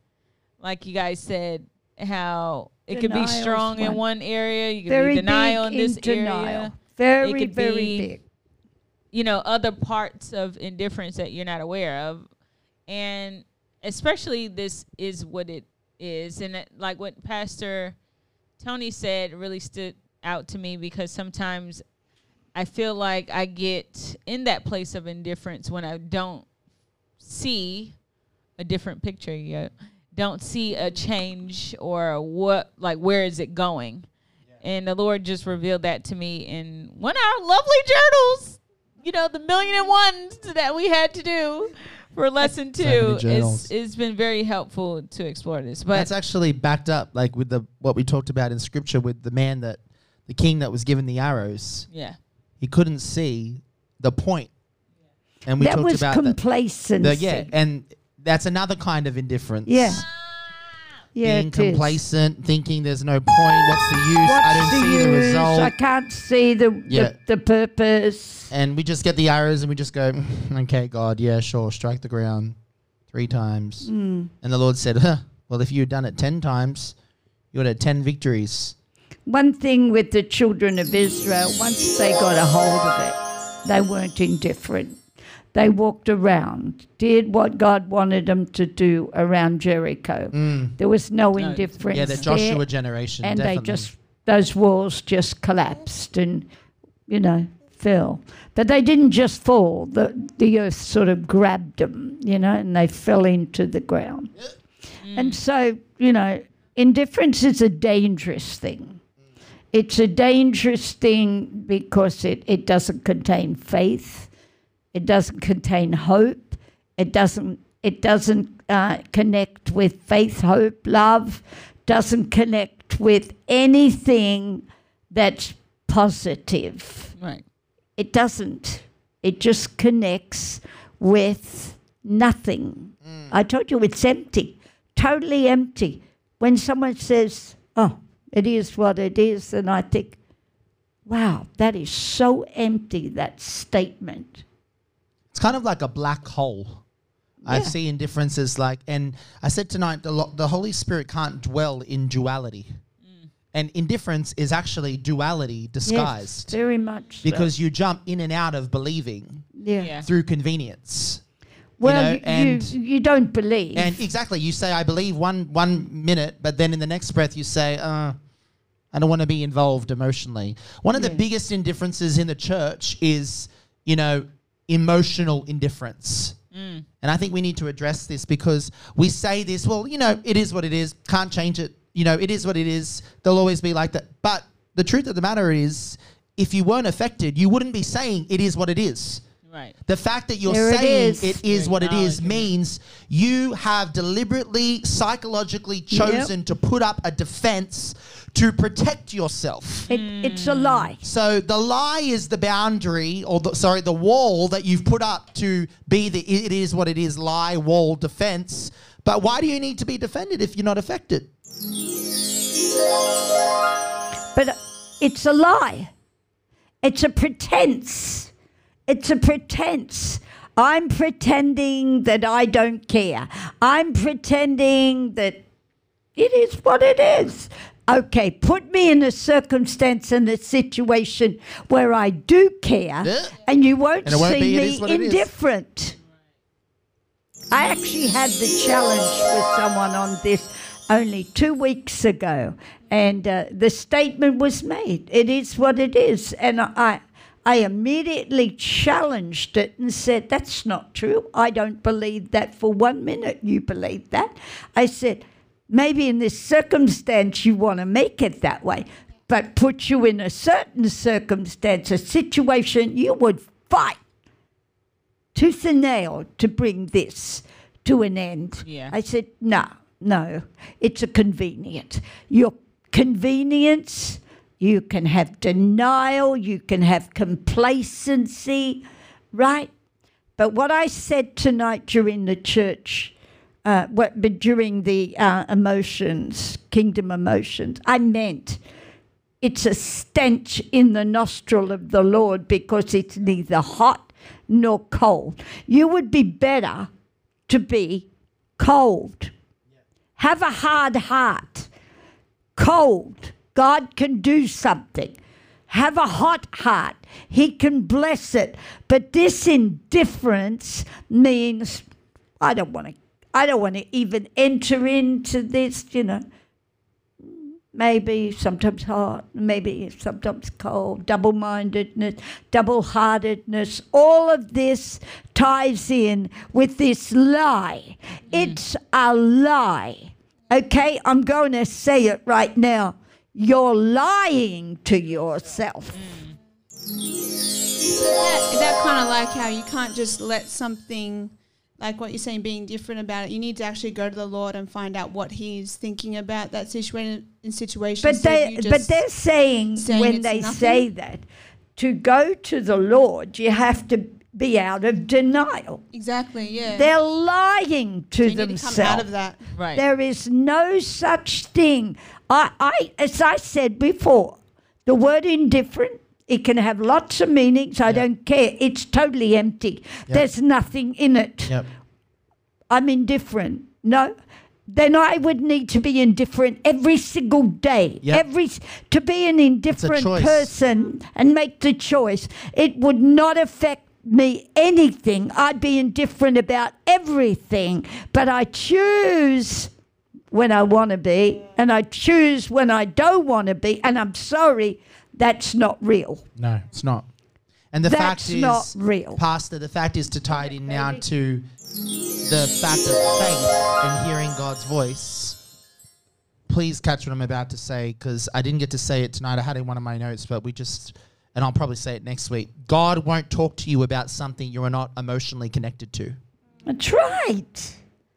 like you guys said, how it could be strong in one. area, you could Very be denial in this in denial. area. Very, could very be- big. you know other parts of indifference that you're not aware of and especially this is what it is. And it, like what pastor tony said really stood out to me because sometimes i feel like i get in that place of indifference when i don't see a different picture yet don't see a change or what like where is it going? And the lord just revealed that to me in one of our lovely journals you know the million and ones that we had to do for lesson two journals. it's, it's been very helpful to explore this but That's actually backed up, like with the what we talked about in scripture with the man that, the king that was given the arrows. yeah He couldn't see the point. point, and we that talked was about that. complacency. The, yeah, and that's another kind of indifference. Yeah. Yeah, being it is. complacent, thinking there's no point. What's the use? I don't the see the result. I can't see the, Yeah. the, the purpose. and we just get the arrows and we just go, okay, God, yeah, sure, strike the ground three times. Mm. And the Lord said, huh, well, if you had done it 10 times, you would have 10 victories. One thing with the children of Israel, once they got a hold of it, they weren't indifferent. They walked around, did what God wanted them to do around Jericho. There was no indifference. Mm. Yeah, the there, Joshua generation. and definitely. they just those walls just collapsed and you know fell. But they didn't just fall. The the earth sort of grabbed them, you know, and they fell into the ground. And so you know, indifference is a dangerous thing. It's a dangerous thing because it, it doesn't contain faith. It doesn't contain hope. It doesn't it doesn't uh, connect with faith, hope, love. Doesn't connect with anything that's positive. Right. It doesn't. It just connects with nothing. I told you it's empty, totally empty. When someone says, "Oh, it is what it is," and I think, "Wow, that is so empty." That statement. It's kind of like a black hole. I Yeah. see indifferences like, and I said tonight, the, lo- the Holy Spirit can't dwell in duality. And indifference is actually duality disguised Yes, very much. so. because you jump in and out of believing yeah. Yeah. through convenience. Well, know, you, and- you, you don't believe. And exactly, you say, I believe one, one minute, but then in the next breath you say, uh, I don't want to be involved emotionally. One of the biggest indifferences in the church is, you know, emotional indifference. Mm. And I think we need to address this because we say this, well, you know, it is what it is, can't change it. You know, it is what it is. They'll always be like that. But the truth of the matter is, if you weren't affected, you wouldn't be saying it is what it is. Right. The fact that you're There saying is. it is what it is means you have deliberately, psychologically chosen to put up a defense to protect yourself. it, it's a lie. So the lie is the boundary, or the, sorry, the wall that you've put up to be the it is what it is lie, wall, defense. But why do you need to be defended if you're not affected? But it's a lie. It's a pretense. It's a pretense. I'm pretending that I don't care. I'm pretending that it is what it is. Okay, put me in a circumstance and a situation where I do care, Yeah. and you won't And see me indifferent. I actually had the challenge with someone on this only two weeks ago, and uh, the statement was made. It is what it is, and I, I immediately challenged it and said, "That's not true. I don't believe that for one minute. You believe that?" I said, "Maybe in this circumstance you want to make it that way." But put you in a certain circumstance, a situation you would fight tooth and nail to bring this to an end. Yeah. I said, no, no, it's a convenience. Your convenience, you can have denial, you can have complacency, right? But what I said tonight during the church, uh, what, but during the uh, emotions, kingdom emotions, I meant it's a stench in the nostril of the Lord because it's neither hot nor cold. You would be better to be cold. Have a hard heart. Cold. God can do something. Have a hot heart. He can bless it. But this indifference means I don't want to I don't want to even enter into this, you know maybe sometimes hot, maybe sometimes cold, double mindedness, double heartedness. All of this ties in with this lie. Mm. It's a lie. Okay, I'm going to say it right now. You're lying to yourself. That, that kind of like how you can't just let something, like what you're saying, being different about it. You need to actually go to the Lord and find out what He's thinking about that situation in situations. But instead they but they're saying, saying when they nothing? say that, to go to the Lord, you have to be out of denial. Exactly. Yeah. They're lying to So you need to themselves. come out of that. Right. There is no such thing. I, I, as I said before, the word indifferent, it can have lots of meanings. I don't care. It's totally empty. There's nothing in it. Yep. I'm indifferent. No. Then I would need to be indifferent every single day. Yep. Every to be an indifferent person and make the choice. It would not affect me anything. I'd be indifferent about everything, but I choose when I want to be and I choose when I don't want to be and I'm sorry that's not real. No, it's not. And the That's fact is, not real. Pastor, the fact is to tie it in now to the fact of faith and hearing God's voice. Please catch what I'm about to say because I didn't get to say it tonight. I had it in one of my notes, but we just, and I'll probably say it next week. God won't talk to you about something you are not emotionally connected to. That's right.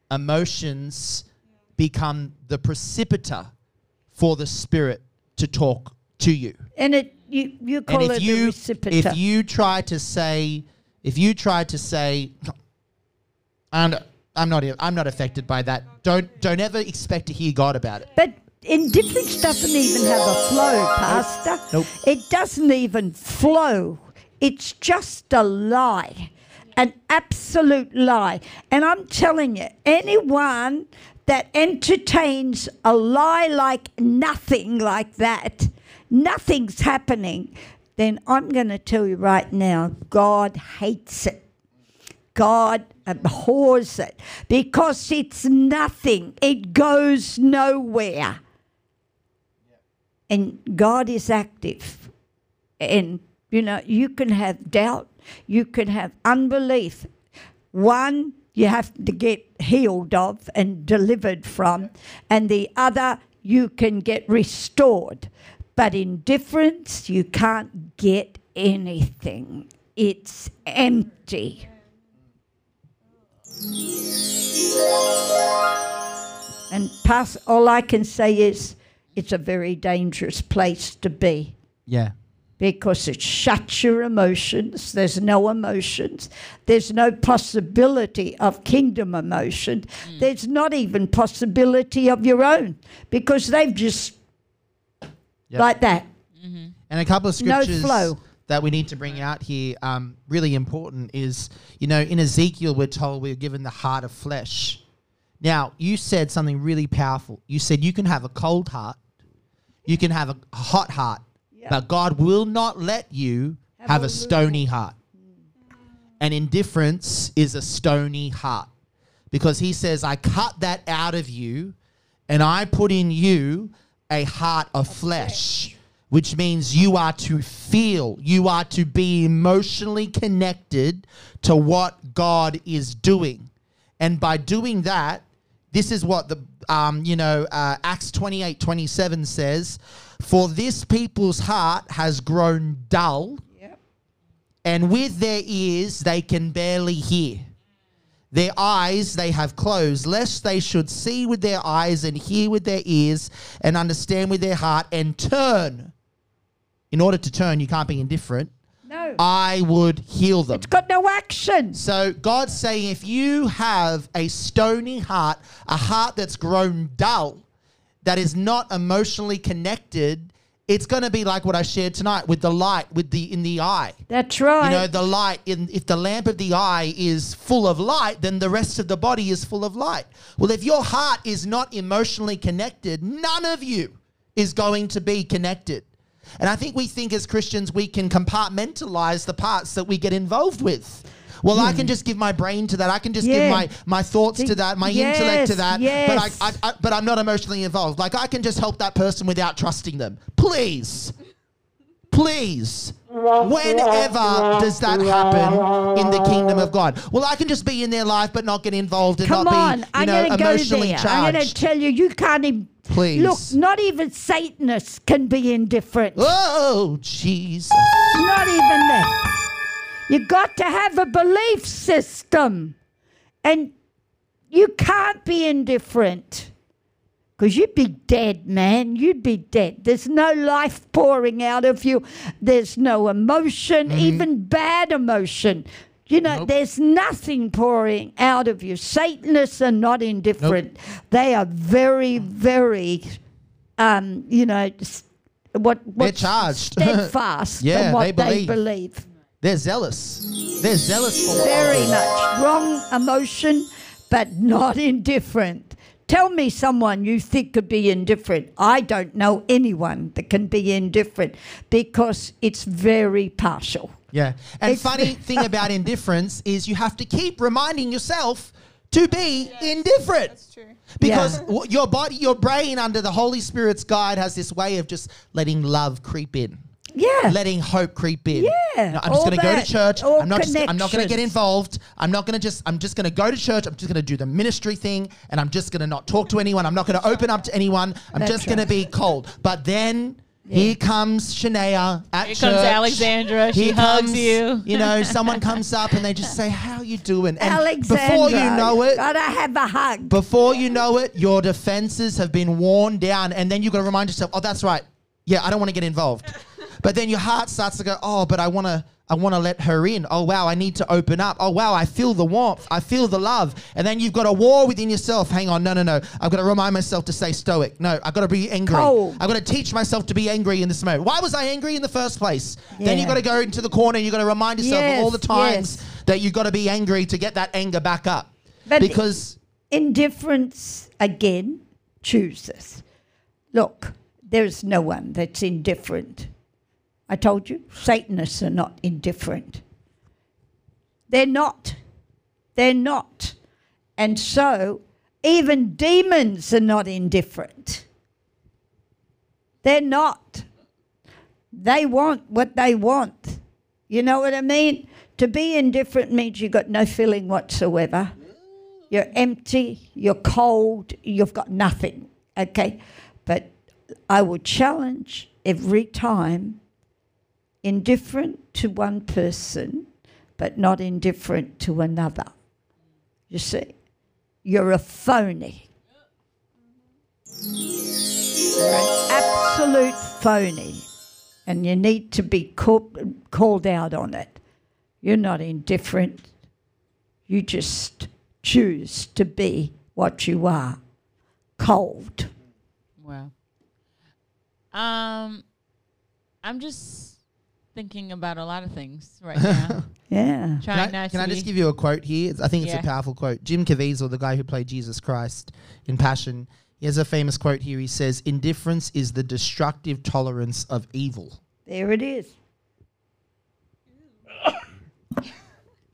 Emotions become the precipitator for the Spirit to talk to you. And it you you call and it you reciprocator. if you try to say if you try to say and I'm not I'm not affected by that don't don't ever expect to hear God about it But indifference doesn't even have a flow, Pastor. Nope. It doesn't even flow. It's just a lie, an absolute lie. And I'm telling you, anyone that entertains a lie like nothing like that, nothing's happening, then I'm going to tell you right now, God hates it. God abhors it because it's nothing. It goes nowhere. And God is active. And, you know, you can have doubt, you can have unbelief. One, you have to get healed of and delivered from, and the other, you can get restored. But indifference, you can't get anything, it's empty. And pass, all I can say is it's a very dangerous place to be yeah because it shuts your emotions. There's no emotions. There's no possibility of kingdom emotion. There's not even possibility of your own because they've just Yep. like that. and a couple of No scriptures flow. that we need to bring out here um, really important is you know in Ezekiel we're told we're given the heart of flesh now you said something really powerful you said you can have a cold heart you can have a hot heart but God will not let you have, a stony heart. And indifference is a stony heart because he says, I cut that out of you and I put in you a heart of flesh, which means you are to feel, you are to be emotionally connected to what God is doing. And by doing that, this is what the um, you know uh, Acts 28 27 says, For this people's heart has grown dull, and with their ears they can barely hear. Their eyes they have closed, lest they should see with their eyes and hear with their ears and understand with their heart and turn. In order to turn, you can't be indifferent. No. I would heal them. It's got no action. So God's saying if you have a stony heart, a heart that's grown dull, that is not emotionally connected, it's going to be like what I shared tonight with the light with the in the eye. That's right. You know, the light in if the lamp of the eye is full of light, then the rest of the body is full of light. Well, if your heart is not emotionally connected, none of you is going to be connected. And I think we think as Christians we can compartmentalize the parts that we get involved with. Well, I can just give my brain to that. I can just Yeah. give my, my thoughts to that, my intellect to that. yes. But I, I, I, but I'm not emotionally involved. Like I can just help that person without trusting them. Please, please. Whenever does that happen in the kingdom of God? Well, I can just be in their life but not get involved and Come not on, be, you I'm know, going to go emotionally there. charged. I'm going to tell you, you can't even. Please. Look, not even Satanists can be indifferent. oh, Jesus. Not even that. You got to have a belief system. And you can't be indifferent. Because you'd be dead, man. You'd be dead. There's no life pouring out of you. There's no emotion, even bad emotion. You know, Nope. there's nothing pouring out of you. Satanists are not indifferent. They are very, very, um, you know, s- what They're charged. steadfast Yeah, in what they believe. believe. They're zealous. They're zealous for Very much wrong emotion, but not indifferent. Tell me someone you think could be indifferent. I don't know anyone that can be indifferent because it's very partial. Yeah. And It's- funny thing about indifference is you have to keep reminding yourself to be indifferent. That's true. Because Yeah. your body, your brain, under the Holy Spirit's guide, has this way of just letting love creep in, Yeah. letting hope creep in. Yeah, No, I'm just going to go to church. I'm not. Just, I'm not going to get involved. I'm not going to just. I'm just going to go to church. I'm just going to do the ministry thing, and I'm just going to not talk to anyone. I'm not going to open up to anyone. I'm That's just going to be cold. But then. Here comes Shania at Here church. comes Alexandra. She Here hugs comes, you. You know, someone comes up and they just say, "How you doing?" And Alexandra, before you know it, gotta have a hug. before you know it, your defenses have been worn down, and then you've got to remind yourself, "Oh, that's right. Yeah, I don't want to get involved." But then your heart starts to go, "Oh, but I want to. I want to let her in. Oh wow, I need to open up. Oh wow, I feel the warmth. I feel the love." And then you've got a war within yourself. Hang on, no, no, no. I've got to remind myself to stay stoic. No, I've got to be angry. Cold. I've got to teach myself to be angry in this moment. Why was I angry in the first place? Then you've got to go into the corner. and You've got to remind yourself of all the times yes. that you've got to be angry to get that anger back up. But- because Indifference, again, chooses. Look, there's no one that's indifferent. I told you, Satanists are not indifferent. They're not. They're not. And so, even demons are not indifferent. They're not. They want what they want. You know what I mean? To be indifferent means you've got no feeling whatsoever. You're empty, you're cold, you've got nothing. Okay? But I will challenge every time indifferent to one person, but not indifferent to another. You see? You're a phony. You're an absolute phony. And you need to be called, called out on it. You're not indifferent. You just choose to be what you are cold. Wow. Um, I'm just thinking about a lot of things right now. Yeah. Trying Can I, not can to I just give you a quote here? It's- I think it's Yeah. a powerful quote. Jim Caviezel, the guy who played Jesus Christ in Passion, he has a famous quote here. He says, Indifference is the destructive tolerance of evil. There it is.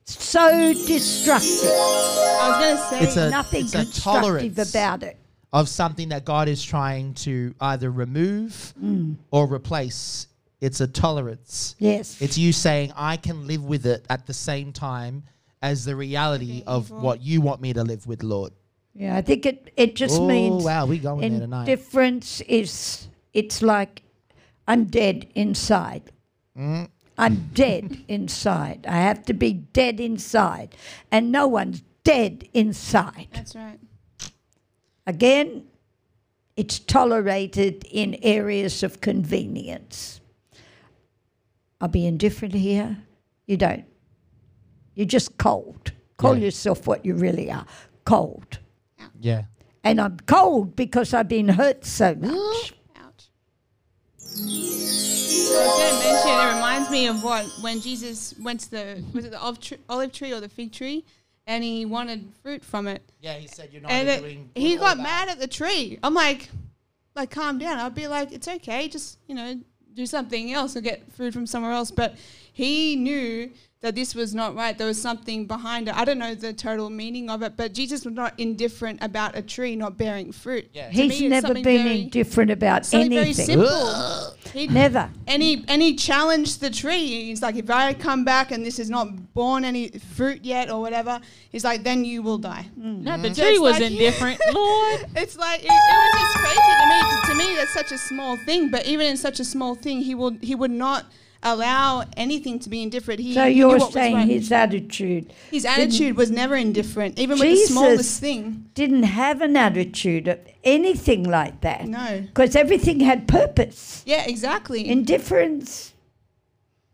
so destructive. I was gonna say It's a, Nothing it's a constructive tolerance about it. of something that God is trying to either remove Mm. or replace. It's a tolerance. Yes. It's you saying, I can live with it at the same time as the reality Being of evil. what you want me to live with, Lord. yeah, I think it, it just oh, means wow, we going there tonight. Difference is it's like I'm dead inside. Mm. I'm dead inside. I have to be dead inside. And no one's dead inside. that's right. Again, it's tolerated in areas of convenience. I'll be indifferent here. You don't. You're just cold. Call Yeah. yourself what you really are cold. yeah. And I'm cold because I've been hurt so much. Ouch. I was going to mention, it reminds me of what when Jesus went to the was it the olive tree, or the fig tree, and he wanted fruit from it, Yeah, he said you're not and it, doing. he got bad. mad at the tree. I'm like, like calm down. I'd be like, it's okay, just you know, do something else or get food from somewhere else. But he knew that this was not right. There was something behind it. I don't know the total meaning of it, but Jesus was not indifferent about a tree not bearing fruit. Yeah. To me, He's never been very- indifferent about Something very anything. simple. He, Never. and he and he challenged the tree. He's like, if I come back and this is not born any fruit yet or whatever, he's like, then you will die. Mm. Not the So tree it's was like- indifferent, Lord. It's like it, it was just crazy to me. To me, that's such a small thing. But even in such a small thing, he will he would not allow anything to be indifferent. He So you're saying right. his attitude his attitude was never indifferent, even with the smallest thing. didn't have an attitude of anything like that. No. Because everything had purpose. Yeah, exactly. Indifference,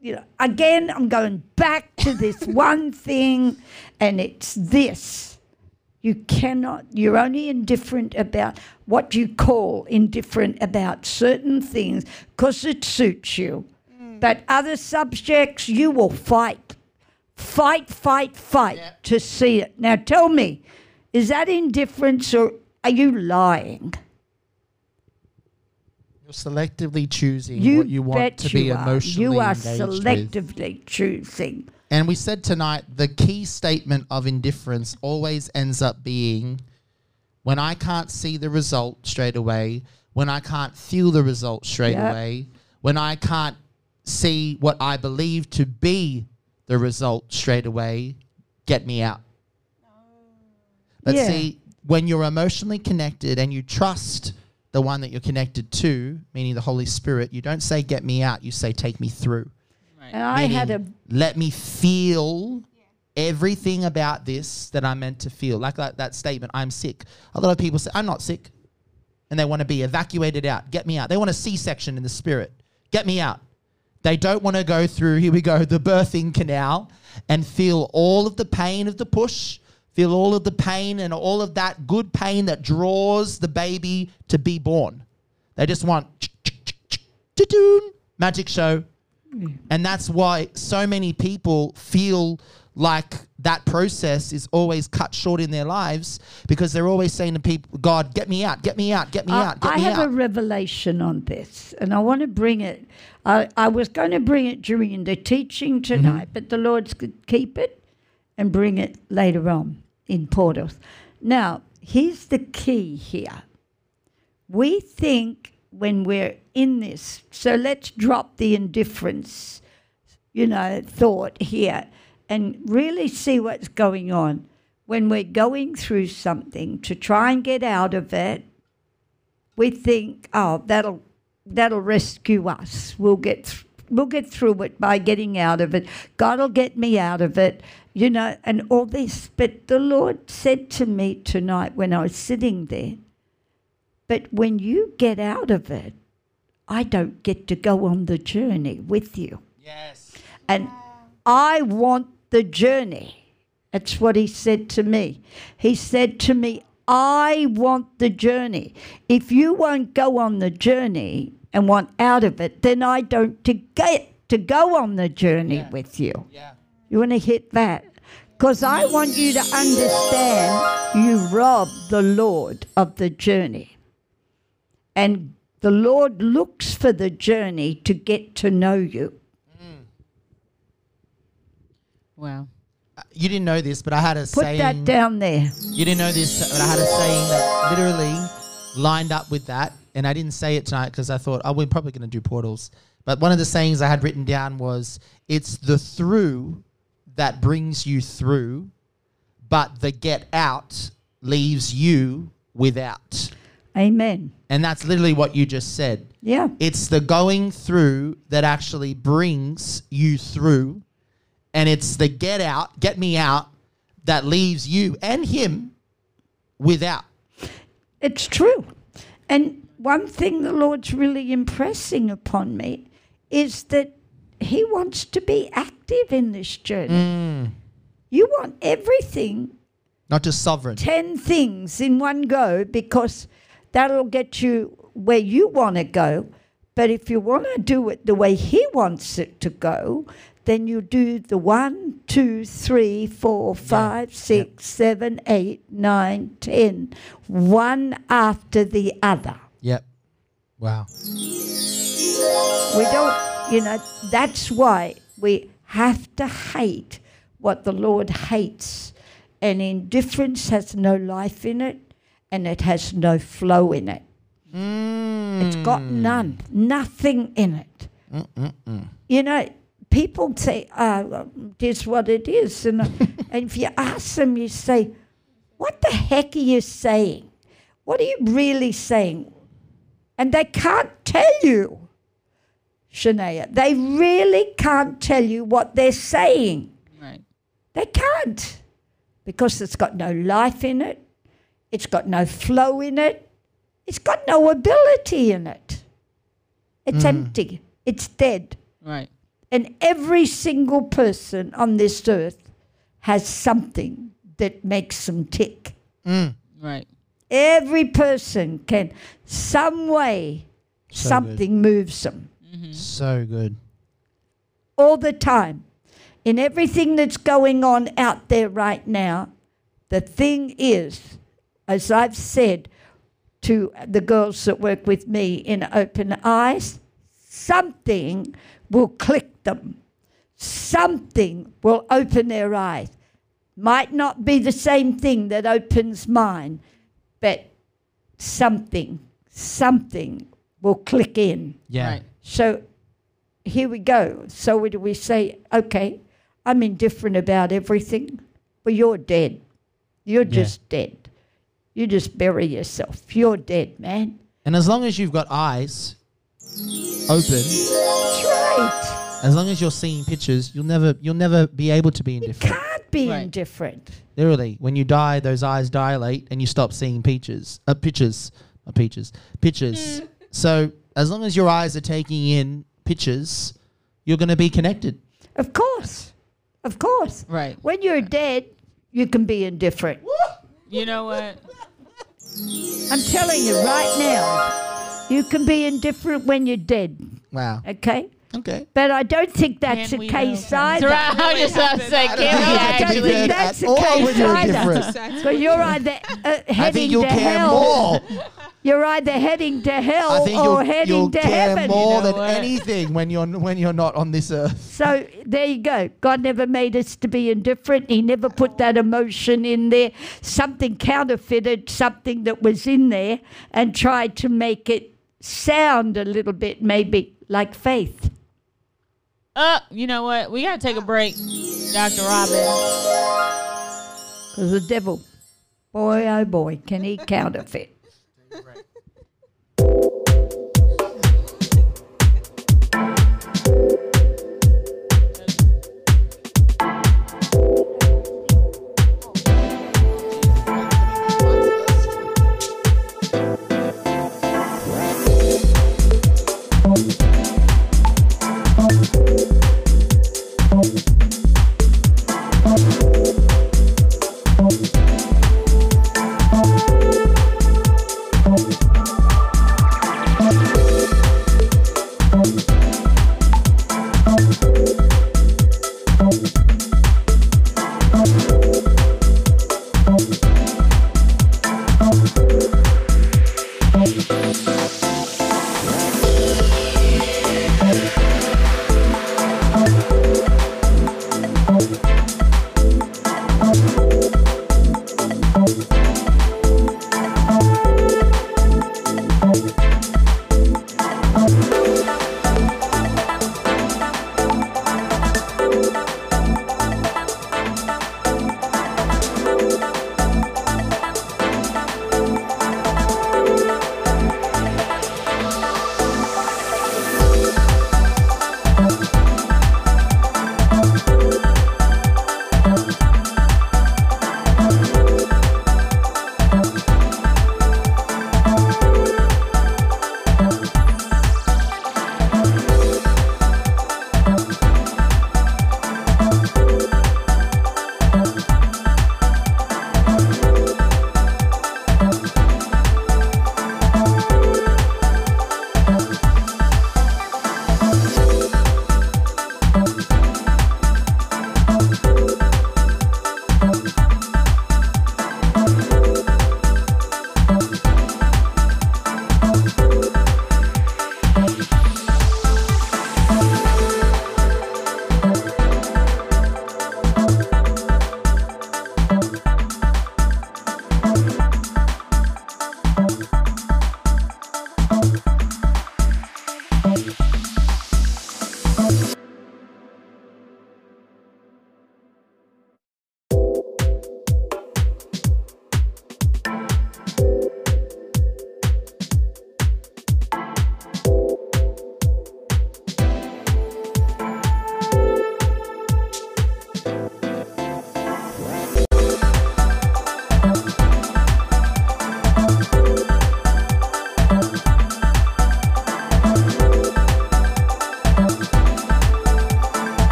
you know, again, I'm going back to this one thing and it's this. You cannot, you're only indifferent about what you call indifferent about certain things because it suits you. But other subjects, you will fight. Fight, fight, fight Yep. to see it. Now tell me, is that indifference or are you lying? You're selectively choosing You what you want to be are. emotionally You are engaged with. selectively choosing. And we said tonight the key statement of indifference always ends up being when I can't see the result straight away, when I can't feel the result straight Yep. away, when I can't see what I believe to be the result straight away, get me out. But Yeah. see, when you're emotionally connected and you trust the one that you're connected to, meaning the Holy Spirit, you don't say, get me out, you say, take me through. And I had a let me feel everything about this that I'm meant to feel. Like that, that statement, I'm sick. A lot of people say, I'm not sick. And they want to be evacuated out. Get me out. They want a C section in the spirit. Get me out. They don't want to go through, here we go, the birthing canal and feel all of the pain of the push, feel all of the pain and all of that good pain that draws the baby to be born. They just want magic show. And that's why so many people feel like that process is always cut short in their lives because they're always saying to people, God, get me out, get me out, get me I, out, get I me have a revelation on this, and I want to bring it. I, I was going to bring it during the teaching tonight, Mm-hmm. but the Lord's could keep it and bring it later on in portals. Now, here's the key here. We think when we're in this, so let's drop the indifference, you know, thought here and really see what's going on. When we're going through something to try and get out of it, we think, oh, that'll that'll rescue us. We'll get th- we'll get through it by getting out of it. God'll get me out of it, you know, and all this. But the Lord said to me tonight when I was sitting there, but when you get out of it, I don't get to go on the journey with you. yes. And I want the journey. That's what he said to me. He said to me, I want the journey. If you won't go on the journey and want out of it, then I don't to get to go on the journey Yeah. with you. Yeah. You want to hit that? Because I want you to understand you rob the Lord of the journey. And the Lord looks for the journey to get to know you. Wow. Uh, You didn't know this, but I had a Put saying. that down there. You didn't know this, but I had a saying that literally lined up with that, and I didn't say it tonight because I thought, oh, we're probably going to do portals. But one of the sayings I had written down was, "It's the through that brings you through, but the get out leaves you without." Amen. And that's literally what you just said. Yeah. It's the going through that actually brings you through. And it's the get out, get me out, that leaves you and him without. It's true. And one thing the Lord's really impressing upon me is that He wants to be active in this journey. Mm. You want everything, Not just sovereign. 10 things in one go, because that'll get you where you want to go. But if you want to do it the way He wants it to go, then you do the one, two, three, four, five, six, seven, eight, nine, ten, one after the other. Yep. Wow. We don't, you know, that's why we have to hate what the Lord hates. And indifference has no life in it and it has no flow in it. It's got mm. none, nothing in it. Mm, mm, you know, people say, oh, it is what it is. And, uh, and if you ask them, you say, what the heck are you saying? What are you really saying? And they can't tell you. Shania. They really can't tell you what they're saying. Right. They can't because it's got no life in it, it's got no flow in it, it's got no ability in it. It's mm. empty, it's dead. Right. And every single person on this earth has something that makes them tick. Mm. Right. Every person can, some way, So something moves them So good. all the time. In everything that's going on out there right now, the thing is, as I've said to the girls that work with me in Open Eyes, something will click them. Something will open their eyes. Might not be the same thing that opens mine, but something, something will click in. Yeah. Right. So here we go. So what do we say? Okay, I'm indifferent about everything. Well, you're dead. You're Yeah. just dead. You just bury yourself. You're dead, man. And as long as you've got eyes open, That's right. As long as you're seeing pictures, you'll never you'll never be able to be You indifferent. can't be Right. indifferent. Literally, when you die, those eyes dilate and you stop seeing peaches. Uh, pictures, not peaches, pictures. so as long as your eyes are taking in pictures, you're going to be connected. Of course. Of course. Right. When you're dead, you can be indifferent. You know what? I'm telling you right now, you can be indifferent when you're dead. Wow. Okay? Okay. But I don't think that's Can the case know? either. Right. I was just about to say, can we I don't actually? think that's the At all case when you're either. indifferent. So you're either uh, heading I think you'll to care hell. more. You're either heading to hell or you'll, heading you'll to care heaven. more You know than what? anything when you're when you're not on this earth. So there you go. God never made us to be indifferent. He never put that emotion in there. Something counterfeited something that was in there and tried to make it sound a little bit maybe like faith up. You know what? We gotta take a break, Dr. Robin. Cause the devil, boy oh boy, can he counterfeit.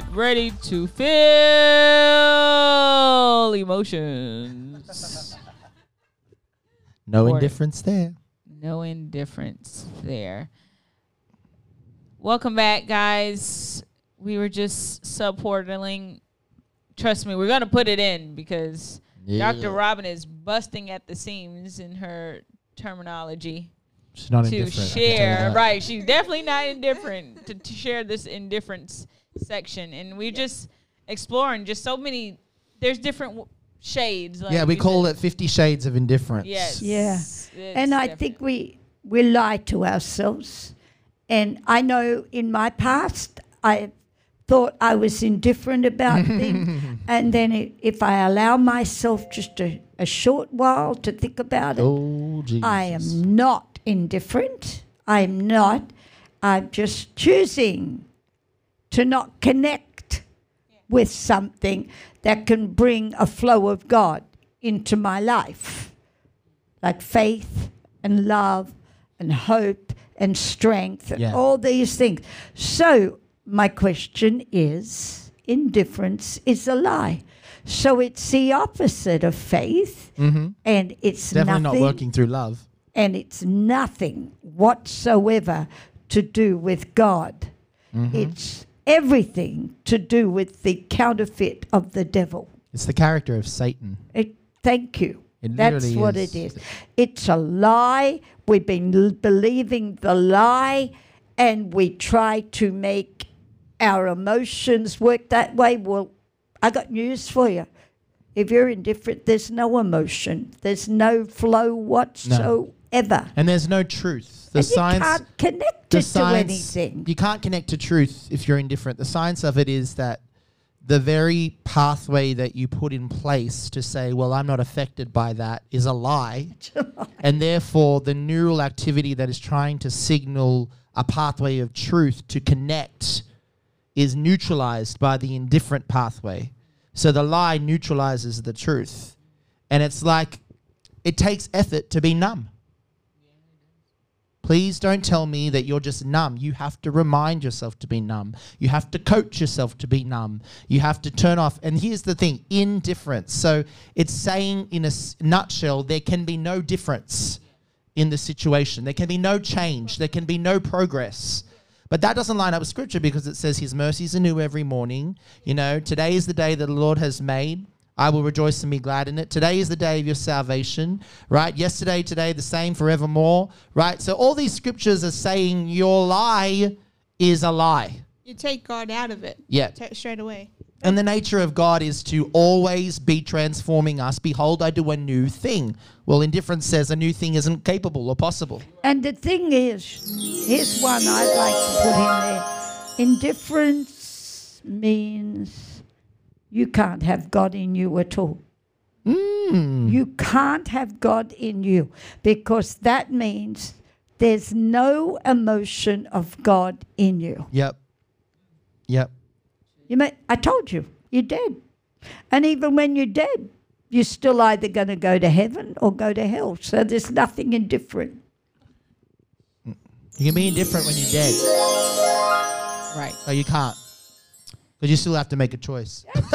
Get ready to feel emotions. No indifference there. No indifference there. Welcome back, guys. We were just subportaling. Trust me, we're gonna put it in because Dr. Robin is busting at the seams in her terminology She's not to indifferent. I can tell you share. Right, she's definitely not indifferent to, to share this indifference section, and we're just exploring just so many. There's different w- shades. Like yeah, we call just- it Fifty Shades of Indifference. Yes. Yeah. It's and I think we we lie to ourselves. And I know in my past I thought I was indifferent about things, and then i if I allow myself just a, a short while to think about it, Oh, I am not indifferent. I'm not. I'm just choosing to not connect with something that can bring a flow of God into my life, like faith and love and hope and strength and Yeah. all these things. So, my question is indifference is a lie. So, it's the opposite of faith, Mm-hmm. and it's Definitely nothing not working through love. and it's nothing whatsoever to do with God. Mm-hmm. It's everything to do with the counterfeit of the devil. It's the character of Satan. It, thank you. It That's what is. it is. It's a lie. We've been l- believing the lie, and we try to make our emotions work that way. Well, I got news for you. If you're indifferent, there's no emotion. There's no flow whatsoever. And there's no truth. The and science. you can't connect the science, to anything. You can't connect to truth if you're indifferent. The science of it is that the very pathway that you put in place to say, well, I'm not affected by that is a lie. and therefore, the neural activity that is trying to signal a pathway of truth to connect is neutralized by the indifferent pathway. So the lie neutralizes the truth. And it's like it takes effort to be numb. Please don't tell me that you're just numb. You have to remind yourself to be numb. You have to coach yourself to be numb. You have to turn off. And here's the thing indifference. So it's saying, in a nutshell, there can be no difference in the situation. There can be no change. There can be no progress. But that doesn't line up with scripture because it says his mercies are new every morning. You know, today is the day that the Lord has made. I will rejoice and be glad in it. Today is the day of your salvation, right? Yesterday, today, the same forevermore, right? So all these scriptures are saying your lie is a lie. You take God out of it Yeah. ta- straight away. And the nature of God is to always be transforming us. Behold, I do a new thing. Well, indifference says a new thing isn't capable or possible. And the thing is, here's one I'd like to put in there. Indifference means you can't have God in you at all. Mm. You can't have God in you because that means there's no emotion of God in you. Yep. Yep. You may, I told you, you're dead. And even when you're dead, you're still either going to go to heaven or go to hell. So there's nothing indifferent. You can be indifferent when you're dead. Right. Oh, you can't. Because you still have to make a choice. Here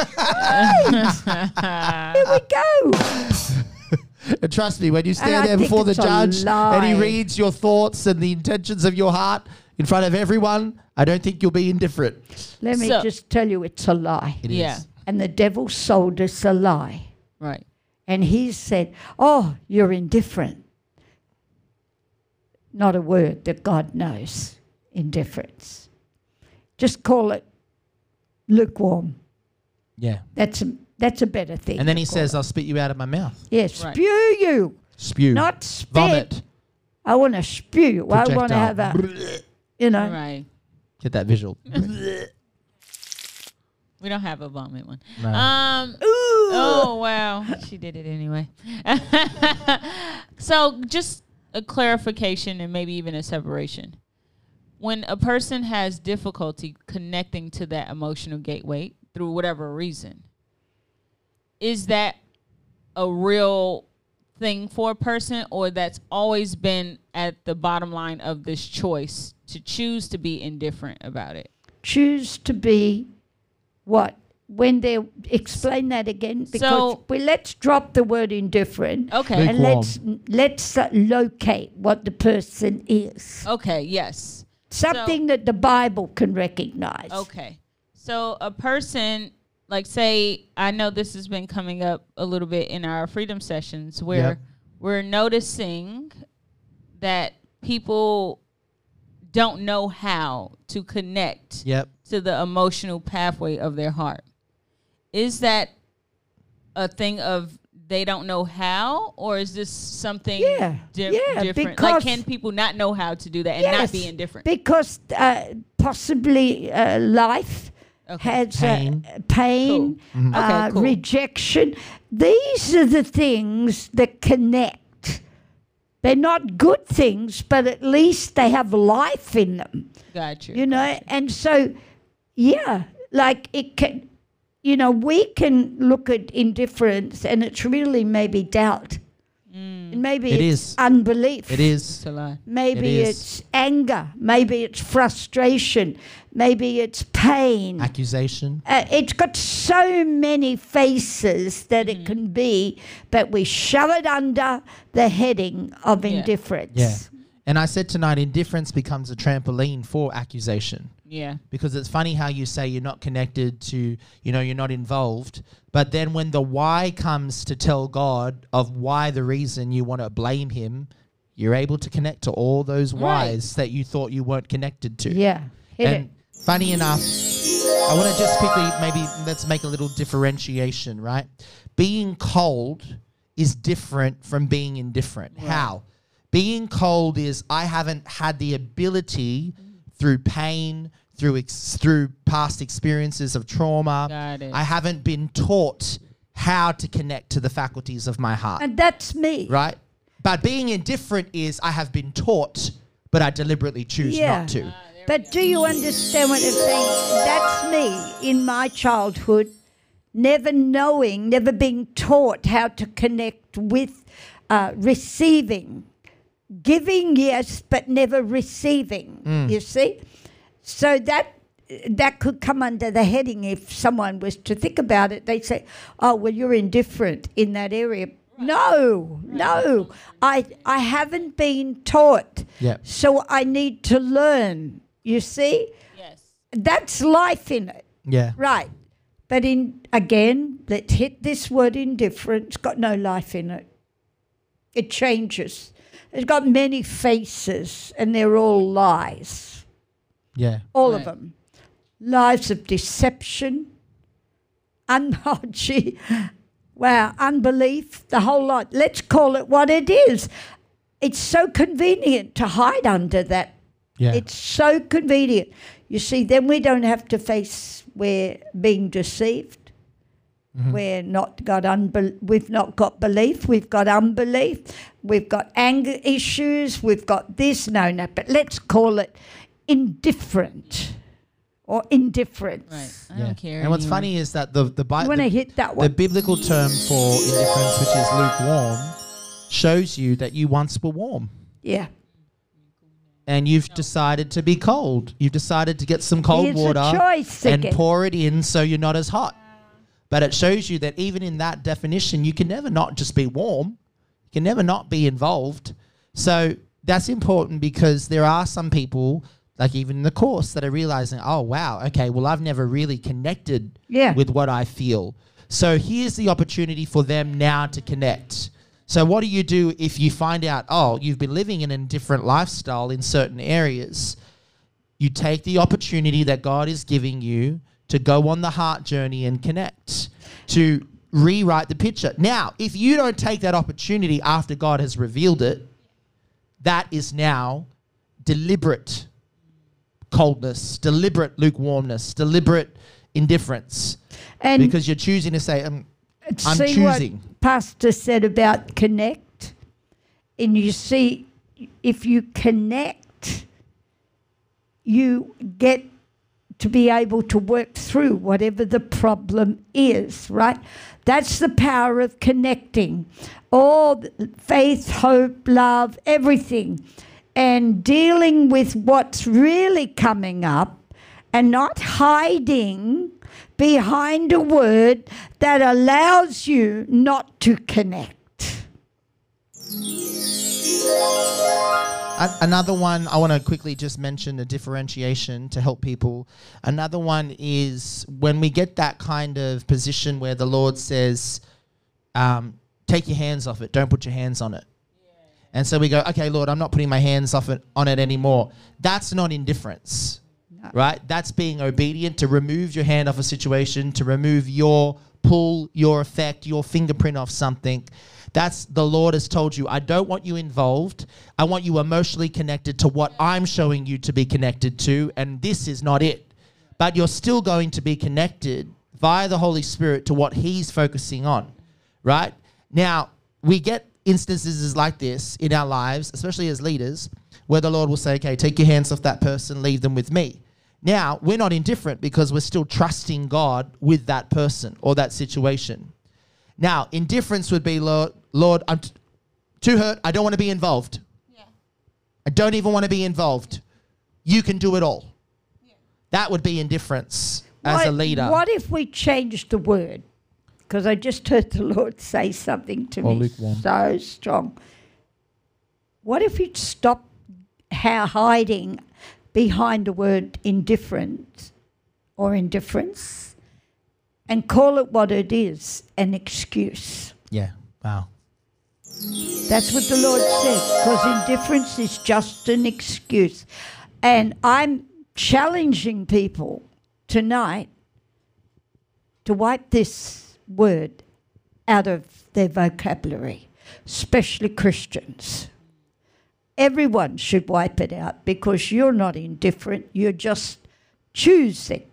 we go. And trust me, when you stand there before the it's a judge and he reads your thoughts and the intentions of your heart in front of everyone, I don't think you'll be indifferent. Let me So- just tell you, it's a lie. It is. Yeah. And the devil sold us a lie. Right. And he said, Oh, you're indifferent. Not a word that God knows indifference. Just call it lukewarm. Yeah. That's a, that's a better thing. And then he says, it. I'll spit you out of my mouth. Yes, Right. spew you, Spew. not spit. Vomit. I want to spew you. I want to Projectile. have a, you know, Right. Get that visual. We don't have a vomit one. No. Um. ooh. Oh wow, she did it anyway. so just a clarification and maybe even a separation. When a person has difficulty connecting to that emotional gateway through whatever reason, is that a real thing for a person or that's always been at the bottom line of this choice to choose to be indifferent about it? choose to be what? When they explain that again, because So- we let's drop the word indifferent Okay. and let's let's uh, locate what the person is. Okay. Yes. Something that the Bible can recognize. Okay. So a person, like, say, I know this has been coming up a little bit in our freedom sessions where Yep. we're noticing that people don't know how to connect Yep. to the emotional pathway of their heart. Is that a thing of they don't know how, or is this something Yeah, di- yeah, different? Like, because- can people not know how to do that and not be Yes, indifferent? Because uh, possibly uh, life Okay. has Pain. Uh, pain, Cool. uh, Okay, cool. rejection. These are the things that connect. They're not good things, but at least they have life in them, Got you. you know. And so, yeah, like it can, you know, we can look at indifference, and it's really maybe doubt. And maybe It it's is. unbelief. It is. It's a lot. Maybe It is. it's anger. Maybe it's frustration. Maybe it's pain. Accusation. Uh, it's got so many faces that it can be, but we shove it under the heading of Yeah. indifference. Yeah. And I said tonight, indifference becomes a trampoline for accusation. Yeah. because it's funny how you say you're not connected to, you know, you're not involved. But then when the why comes to tell God of why the reason you want to blame him, you're able to connect to all those Right. whys that you thought you weren't connected to. Yeah. Hit and funny enough, I want to just quickly maybe let's make a little differentiation, right? Being cold is different from being indifferent. How? Being cold is I haven't had the ability through pain, through ex- through past experiences of trauma. I haven't been taught how to connect to the faculties of my heart And that's me. right? But being indifferent is I have been taught, but I deliberately choose Yeah. not to. But do you understand what I'm saying? That's me in my childhood, never knowing, never being taught how to connect with uh, receiving. Giving, yes, but never receiving. Mm. You see? So that that could come under the heading if someone was to think about it. They'd say, "Oh, well, you're indifferent in that area." No, no, I I haven't been taught. Yeah. So I need to learn. You see, Yes. that's life in it, Yeah. right? But in again, let's hit this word indifference got no life in it. It changes. It's got many faces, and they're all lies. Yeah. All Right. of them. Lies of deception, un- oh, wow, unbelief, the whole lot. Let's call it what it is. It's so convenient to hide under that. Yeah. It's so convenient. You see, then we don't have to face we're being deceived. Mm-hmm. We're not got unbel- we've not got belief, we've got unbelief, we've got anger issues, we've got this, no, no, but let's call it indifferent or indifference. Right. I yeah. don't care. And what's anymore. funny is that the the, Bi- You want to the, hit that the biblical term for indifference, which is lukewarm, shows you that you once were warm. yeah. And you've decided to be cold. You've decided to get some cold Here's water and again. pour it in so you're not as hot. But it shows you that even in that definition, you can never not just be warm. You can never not be involved. So that's important because there are some people, like even in the course, that are realizing, oh, wow, okay, well, I've never really connected Yeah. with what I feel. So here's the opportunity for them now to connect. So what do you do if you find out, oh, you've been living in a different lifestyle in certain areas? You take the opportunity that God is giving you to go on the heart journey and connect, to rewrite the picture. Now, if you don't take that opportunity after God has revealed it, that is now deliberate coldness, deliberate lukewarmness, deliberate indifference And because you're choosing to say, um, I'm choosing. Pastor said about connect. And you see, if you connect, you get to be able to work through whatever the problem is, right? That's the power of connecting. All faith, hope, love, everything. And dealing with what's really coming up and not hiding behind a word that allows you not to connect. A- another one I want to quickly just mention a differentiation to help people. Another one is when we get that kind of position where the Lord says, um, "Take your hands off it. Don't put your hands on it." And so we go, "Okay, Lord, I'm not putting my hands off it on it anymore." That's not indifference, right? That's being obedient to remove your hand off a situation, to remove your pull, your effect, your fingerprint off something. That's the Lord has told you. I don't want you involved. I want you emotionally connected to what I'm showing you to be connected to, and this is not it. But you're still going to be connected via the Holy Spirit to what He's focusing on, right? Now, we get instances like this in our lives, especially as leaders, where the Lord will say, okay, take your hands off that person, leave them with me. Now, we're not indifferent because we're still trusting God with that person or that situation. Now, indifference would be, Lord, Lord I'm t- too hurt. I don't want to be involved. Yeah. I don't even want to be involved. You can do it all. That would be indifference as a leader. What if we changed the word? Because I just heard the Lord say something to Or me so strong. What if you stop how hiding behind the word indifferent or indifference and call it what it is an excuse? Yeah. Wow. That's what the Lord said, because indifference is just an excuse. And I'm challenging people tonight to wipe this word out of their vocabulary, especially Christians. Everyone should wipe it out because you're not indifferent, you're just choosing.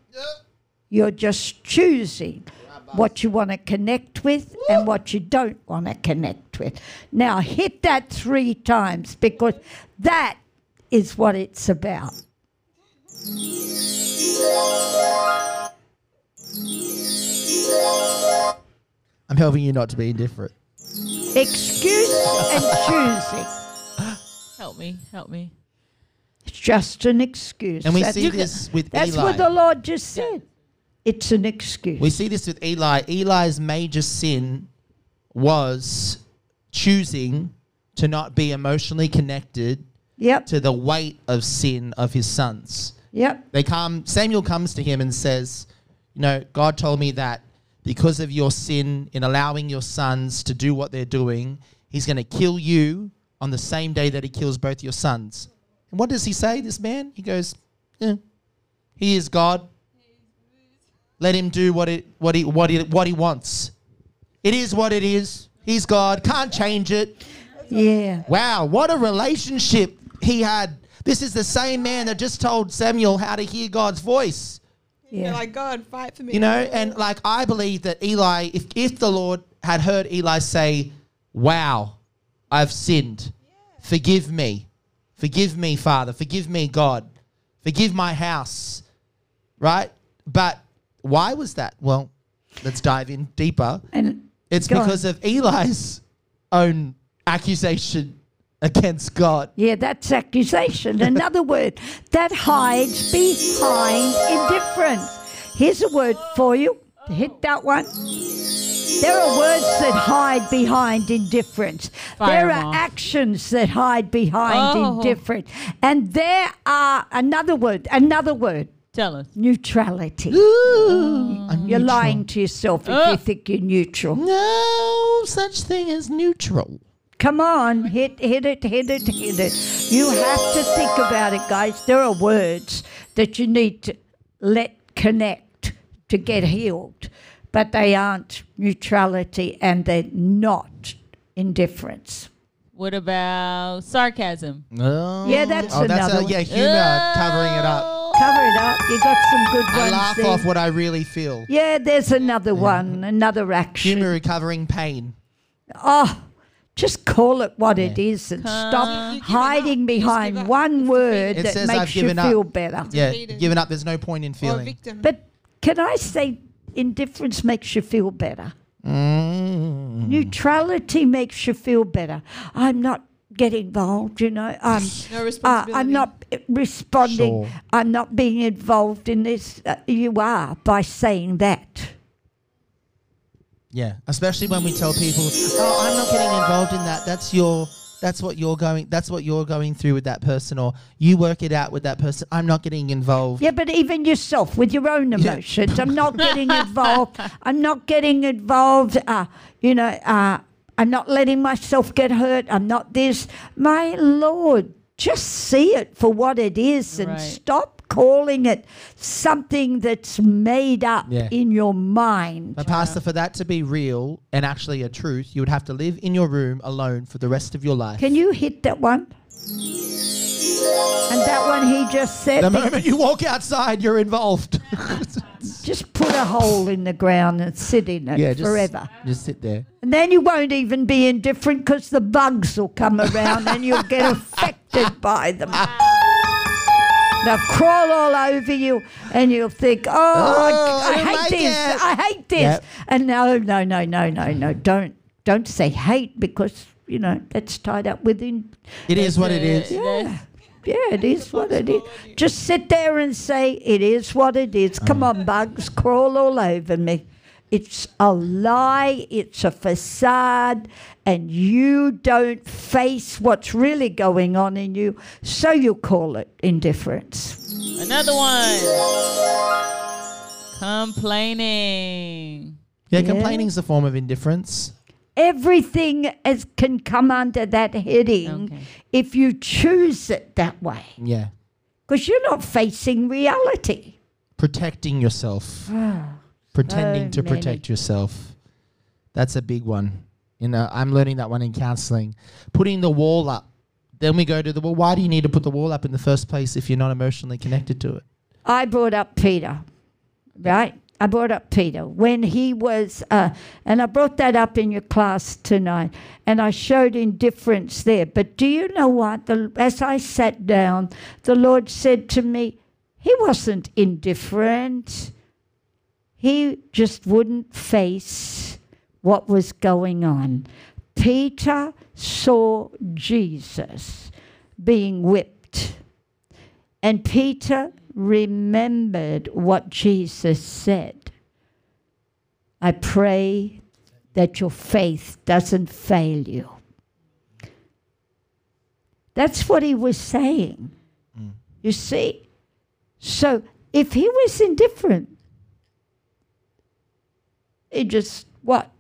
You're just choosing what you want to connect with and what you don't want to connect with. Now, hit that three times because that is what it's about. I'm helping you not to be indifferent. Excuse and choosing. Help me, help me. It's just an excuse. And we That's- see this with That's Eli. what the Lord just said. It's an excuse. We see this with Eli. Eli's major sin was choosing to not be emotionally connected yep, to the weight of sin of his sons. yep, They come Samuel comes to him and says, you know, God told me that because of your sin in allowing your sons to do what they're doing, he's going to kill you on the same day that he kills both your sons. And what does he say, this man? He goes, yeah, he is God. Let him do what it what he what he what he wants. It is what it is. He's God. Can't change it. yeah. Wow, what a relationship he had. This is the same man that just told Samuel how to hear God's voice. You're Yeah. like, God, fight for me. You know, and like I believe that Eli, if, if the Lord had heard Eli say, Wow, I've sinned. Forgive me. Forgive me, Father. Forgive me, God. Forgive my house. Right? But why was that? Well, let's dive in deeper. And It's Go on. because of Eli's own accusation against God. yeah, that's accusation. Another word that hides behind indifference. Here's a word for you. Hit that one. There are words that hide behind indifference. there Fireball. are actions that hide behind Oh. indifference. And there are another word, another word, Tell us. neutrality. I'm You're neutral. lying to yourself if you Uh. think you're neutral. No such thing as neutral. Come on, hit, hit it, hit it, hit it. You have to think about it, guys. There are words that you need to let connect to get healed, but they aren't neutrality and they're not indifference. What about sarcasm? No. Yeah, that's oh, that's another a, one. yeah, humor covering it up. Oh. Cover it up. You got some good I ones I laugh there. off what I really feel. yeah, there's another one, another action. Humor covering pain. Oh, just call it what it Yeah. is and Come. stop hiding up. Behind one It's word It that makes "I've you given up." feel better. Yeah, Defeated. giving up. There's no point in or a feeling. victim. But can I say indifference makes you feel better? Mm. Neutrality makes you feel better. I'm not get involved. You know, I'm No uh. I'm not responding. Sure. I'm not being involved in this. Uh, you are by saying that. Yeah, especially when we tell people, "Oh, I'm not getting involved in that. That's your that's what you're going that's what you're going through with that person or you work it out with that person. I'm not getting involved." Yeah, but even yourself with your own emotions, I'm not getting involved. I'm not getting involved. Uh, you know, uh, I'm not letting myself get hurt. I'm not this. My Lord, just see it for what it is and Right. stop calling it something that's made up Yeah. in your mind. But pastor, for that to be real and actually a truth, you would have to live in your room alone for the rest of your life. Can you hit that one? And that one he just said, the moment you walk outside, you're involved. just put a hole in the ground and sit in it yeah, just, forever. Just sit there. And then you won't even be indifferent because the bugs will come around and you'll get affected by them. They'll crawl all over you and you'll think, oh, Oh, I, I I hate like this. it." I hate this. Yep. And no, no, no, no, no, no. Don't don't say hate because, you know, that's tied up within It is what it is. yeah. Yeah, it is what it is. Just sit there and say, it is what it is. Come on, bugs, crawl all over me. It's a lie, it's a facade, and you don't face what's really going on in you, so you call it indifference. Another one. Complaining. Yeah, Yeah. complaining is a form of indifference. Everything is, can come under that heading Okay. if you choose it that way, Yeah. because you're not facing reality. Protecting yourself. Ah. Pretending So to protect yourself. That's a big one. You know, I'm learning that one in counseling. Putting the wall up. Then we go to the well, why do you need to put the wall up in the first place if you're not emotionally connected to it? I brought up Peter, right? I brought up Peter when he was, uh, and I brought that up in your class tonight, and I showed indifference there. But do you know what? The, as I sat down, the Lord said to me, He wasn't indifferent. He just wouldn't face what was going on. Peter saw Jesus being whipped. And Peter remembered what Jesus said. I pray that your faith doesn't fail you. That's what he was saying. Mm. You see? So if he was indifferent, he just what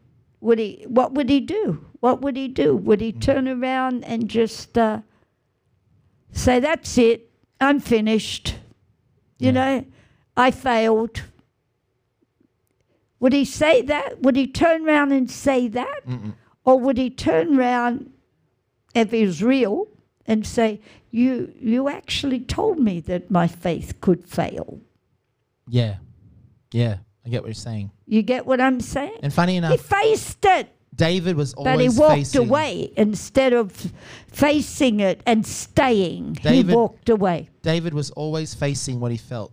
would he what would he do? What would he do? Would he turn around and just uh, say, That's it, I'm finished. You Yeah. know, I failed. Would he say that? Would he turn around and say that? Mm-mm. Or would he turn around, if he was real, and say, you, you actually told me that my faith could fail? Yeah. Yeah. I get what you're saying. You get what I'm saying? And funny enough, He faced it, David was always but he walked facing, away instead of facing it and staying. David- he walked away. David was always facing what he felt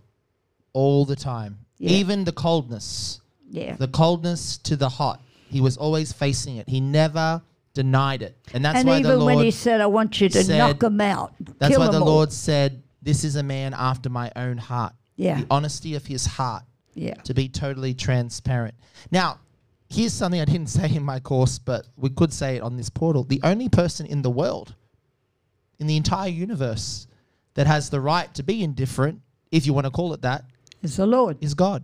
all the time. Yeah. Even the coldness, Yeah. the coldness to the hot. He was always facing it. He never denied it. And that's and why even the Lord when he said, I want you to said- knock him out. That's why the all." Lord said, This is a man after my own heart. Yeah. The honesty of his heart Yeah. to be totally transparent. Now, here's something I didn't say in my course, but we could say it on this portal. The only person in the world, in the entire universe, that has the right to be indifferent, if you want to call it that, is the Lord. is God.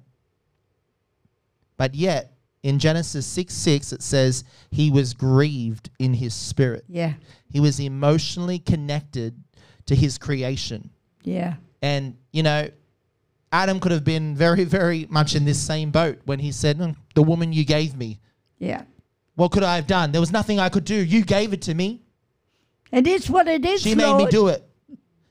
But yet, in Genesis 6 6, it says he was grieved in his spirit. Yeah. He was emotionally connected to his creation. Yeah. And, you know, Adam could have been very, very much in this same boat when he said, "Mm, The woman you gave me, Yeah. what could I have done? There was nothing I could do. You gave it to me. It is what it is. She made me do it.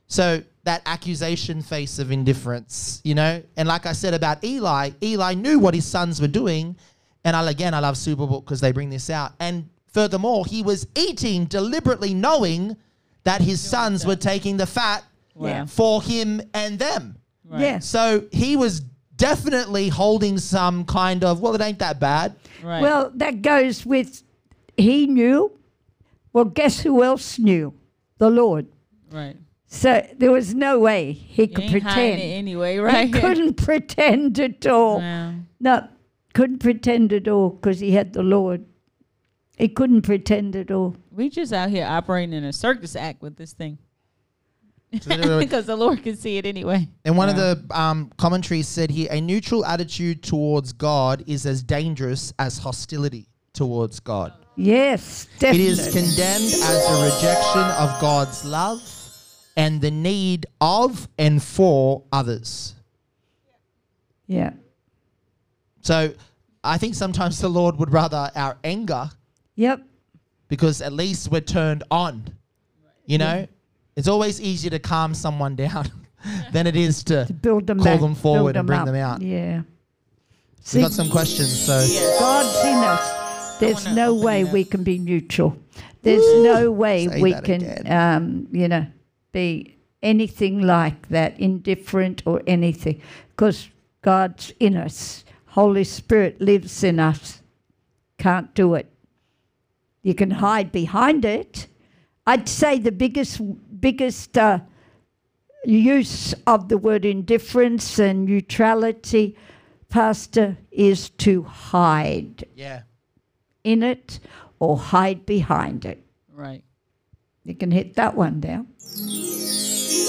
So that accusation face of indifference, you know, and like I said about Eli, Eli knew what his sons were doing. And I, again, I love Superbook because they bring this out. And furthermore, he was eating deliberately knowing that his sons were taking the fat Yeah. for him and them. Right. Yes. So he was definitely holding some kind of, well, it ain't that bad. Right. Well, that goes with he knew. Well, guess who else knew? the Lord. Right. So there was no way he You could ain't pretend. it anyway, He right? couldn't pretend at all. Wow. No, couldn't pretend at all because he had the Lord. He couldn't pretend at all. We just out here operating in a circus act with this thing. So literally- because the Lord can see it anyway. And one Yeah. of the um, commentaries said here a neutral attitude towards God is as dangerous as hostility towards God. Yes, It definitely. is condemned as a rejection of God's love and the need of and for others. yeah. So I think sometimes the Lord would rather our anger Yep. because at least we're turned on. You know, it's always easier to calm someone down than it is to. To build them Call back, them forward build and bring up. them out. Yeah. We See, got some questions, so God's in us. There's no way we can be neutral. There's no way Say we can, um, you know, be anything like that, indifferent or anything, because God's in us. Holy Spirit lives in us. Can't do it. You can hide behind it. I'd say the biggest, biggest uh, use of the word indifference and neutrality, Pastor, is to hide yeah. in it or hide behind it. Right. You can hit that one down.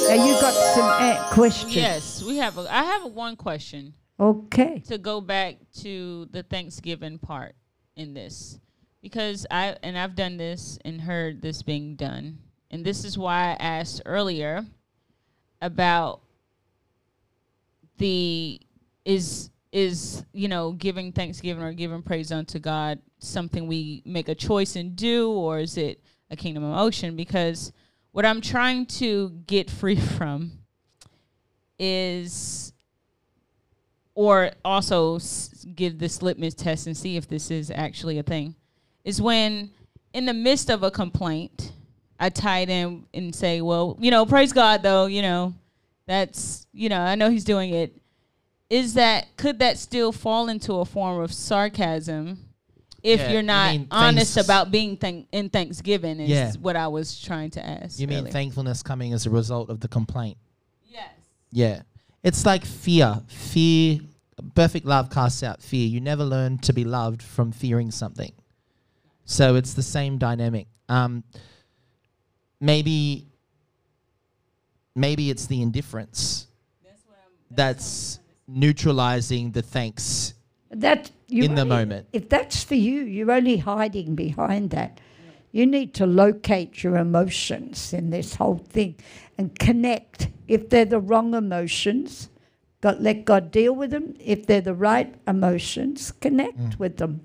Now you got some uh, questions. Yes, we have. A, I have a one question Okay. to go back to the Thanksgiving part in this, because I and I've done this and heard this being done, and this is why I asked earlier about the is is you know giving thanksgiving or giving praise unto God something we make a choice and do, or is it a kingdom emotion? Because what I'm trying to get free from is or also give this litmus test and see if this is actually a thing is when in the midst of a complaint i tie it in and say well you know praise god though you know that's you know i know he's doing it is that could that still fall into a form of sarcasm if Yeah, you're not mean honest thanks- about being thank- in thanksgiving is Yeah. what i was trying to ask You mean earlier. thankfulness coming as a result of the complaint? yes Yeah. It's like fear. Fear, perfect love casts out fear. You never learn to be loved from fearing something. So it's the same dynamic. Um, maybe, maybe it's the indifference that's neutralizing the thanks That you in the only- moment. If that's for you, you're only hiding behind that. You need to locate your emotions in this whole thing and connect. If they're the wrong emotions, God, let God deal with them. If they're the right emotions, connect Mm. with them.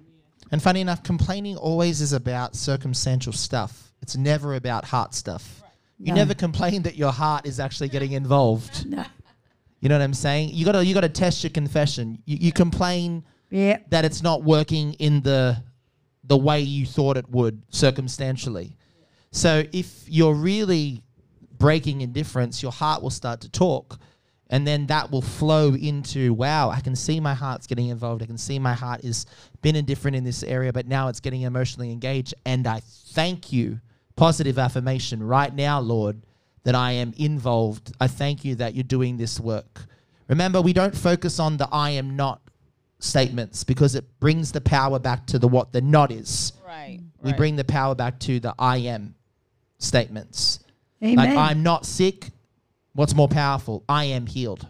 And funny enough, complaining always is about circumstantial stuff. It's never about heart stuff. You No. never complain that your heart is actually getting involved. No. You know what I'm saying? You gotta you gotta test your confession. You, you complain Yeah. that it's not working in the the way you thought it would circumstantially. So if you're really breaking indifference, your heart will start to talk. And then that will flow into, wow, I can see my heart's getting involved. I can see my heart is been indifferent in this area, but now it's getting emotionally engaged. And I thank you, positive affirmation right now, Lord, that I am involved. I thank you that you're doing this work. Remember, we don't focus on the I am not statements because it brings the power back to the what the not is. right We right. bring the power back to the I am statements. Amen. Like I'm not sick. What's more powerful? I am healed.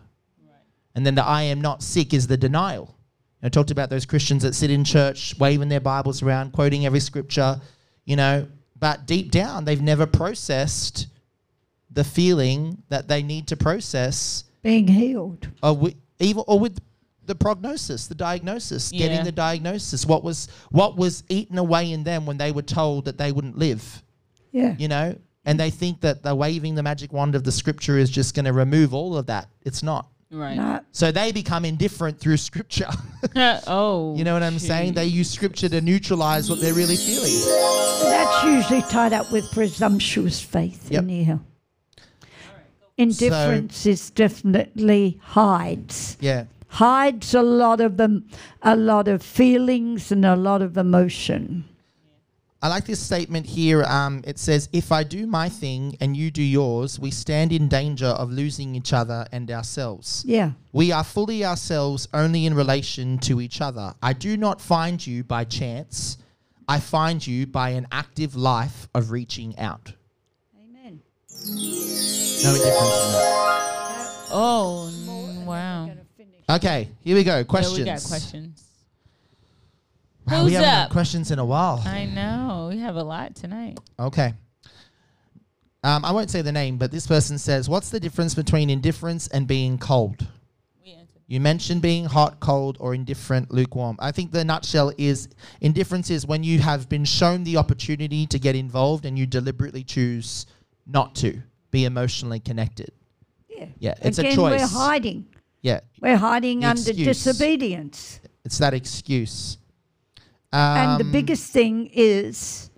And then the I am not sick is the denial. I talked about those Christians that sit in church, waving their Bibles around, quoting every scripture, you know, but deep down they've never processed the feeling that they need to process Being healed. or with, even or with the prognosis, the diagnosis, Yeah. getting the diagnosis. What was what was eaten away in them when they were told that they wouldn't live, Yeah. you know? And they think that the waving the magic wand of the scripture is just going to remove all of that. It's not. right No. So they become indifferent through scripture. oh you know what I'm saying? They use scripture to neutralize what they're really feeling. That's usually tied up with presumptuous faith. Yep. Anyhow. Indifference is definitely hides. Yeah. hides a lot of them, a lot of feelings and a lot of emotion. I like this statement here. Um, it says, If I do my thing and you do yours, we stand in danger of losing each other and ourselves. Yeah. We are fully ourselves only in relation to each other. I do not find you by chance. I find you by an active life of reaching out. Amen. No difference in that. Oh, wow. Okay, here we go. Yeah, Questions. we got questions. Wow, Who's we haven't had questions in a while. I know. We have a lot tonight. Okay. Um, I won't say the name, but this person says, What's the difference between indifference and being cold? You mentioned being hot, cold, or indifferent, lukewarm. I think the nutshell is indifference is when you have been shown the opportunity to get involved and you deliberately choose not to be emotionally connected. Yeah. Yeah, it's Again, a choice. we're hiding. Yeah, We're hiding The under excuse. disobedience. it's that excuse. And the Um, biggest thing is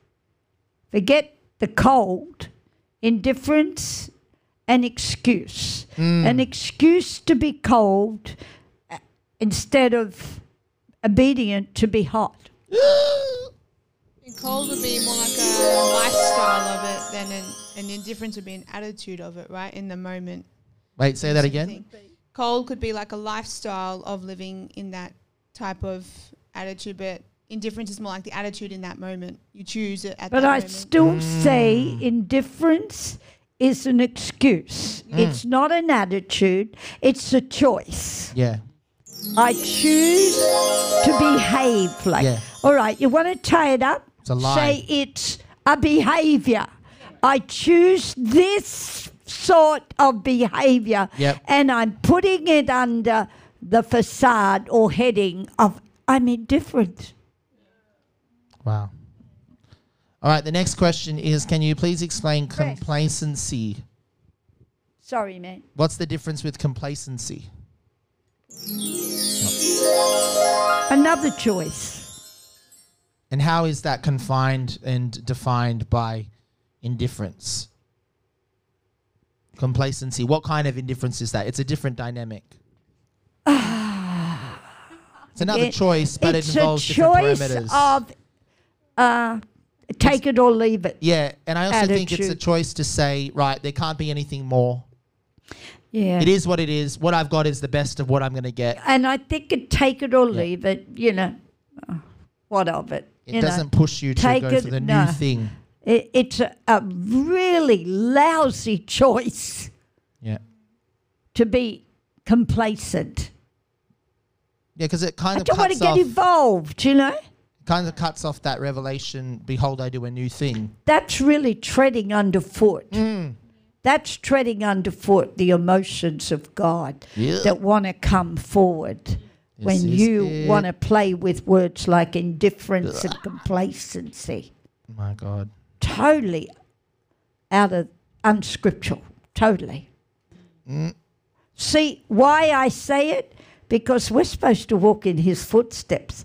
forget the cold, indifference, and excuse. mm, An excuse to be cold uh, instead of obedient to be hot. Cold would be more like a lifestyle of it than an, an indifference would be an attitude of it, right? In the moment. Wait, say that again. Cold could be like a lifestyle of living in that type of attitude, but indifference is more like the attitude in that moment. You choose it at But that I moment. still say Mm. indifference is an excuse. Mm. It's not an attitude, it's a choice. Yeah, I choose to behave like. Yeah. All right, you want to tie it up? It's a lie. Say it's a behavior. I choose this sort of behavior Yep. and I'm putting it under the facade or heading of I'm indifferent. Wow. All right, the next question is Can you please explain complacency? Sorry, mate. What's the difference with complacency? Another choice. And how is that confined and defined by indifference? Complacency. What kind of indifference is that? It's a different dynamic. it's another It- choice, but it involves a different choice parameters. of uh, take it or leave it. yeah, and I also think it's a choice to say, right, there can't be anything more. Yeah. It is what it is. What I've got is the best of what I'm going to get. And I think it take it or Yeah. leave it, you know, uh, what of it? It doesn't push you to go it- for the no. new thing. It, it's a, a really lousy choice Yeah. to be complacent. Yeah, because it kind I of don't want to get involved, you know? Kind of cuts off that revelation. Behold, I do a new thing. That's really treading underfoot. Mm. That's treading underfoot the emotions of God Yeah. that want to come forward This when you want to play with words like indifference and complacency. My God. Totally out of unscriptural. Totally. Mm. See why I say it? Because we're supposed to walk in his footsteps.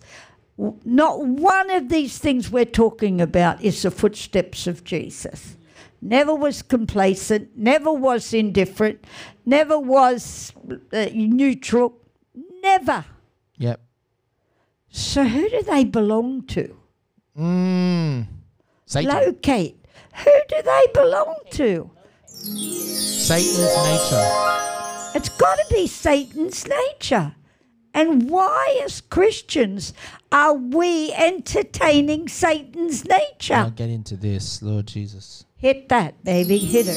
Not one of these things we're talking about is the footsteps of Jesus. Never was complacent, never was indifferent, never was uh, neutral, never. Yep. So who do they belong to? Mm. Satan. Locate. Who do they belong to? Satan's nature. It's got to be Satan's nature. And why, as Christians, are we entertaining Satan's nature? I'll get into this, Lord Jesus. Hit that, baby. Hit it.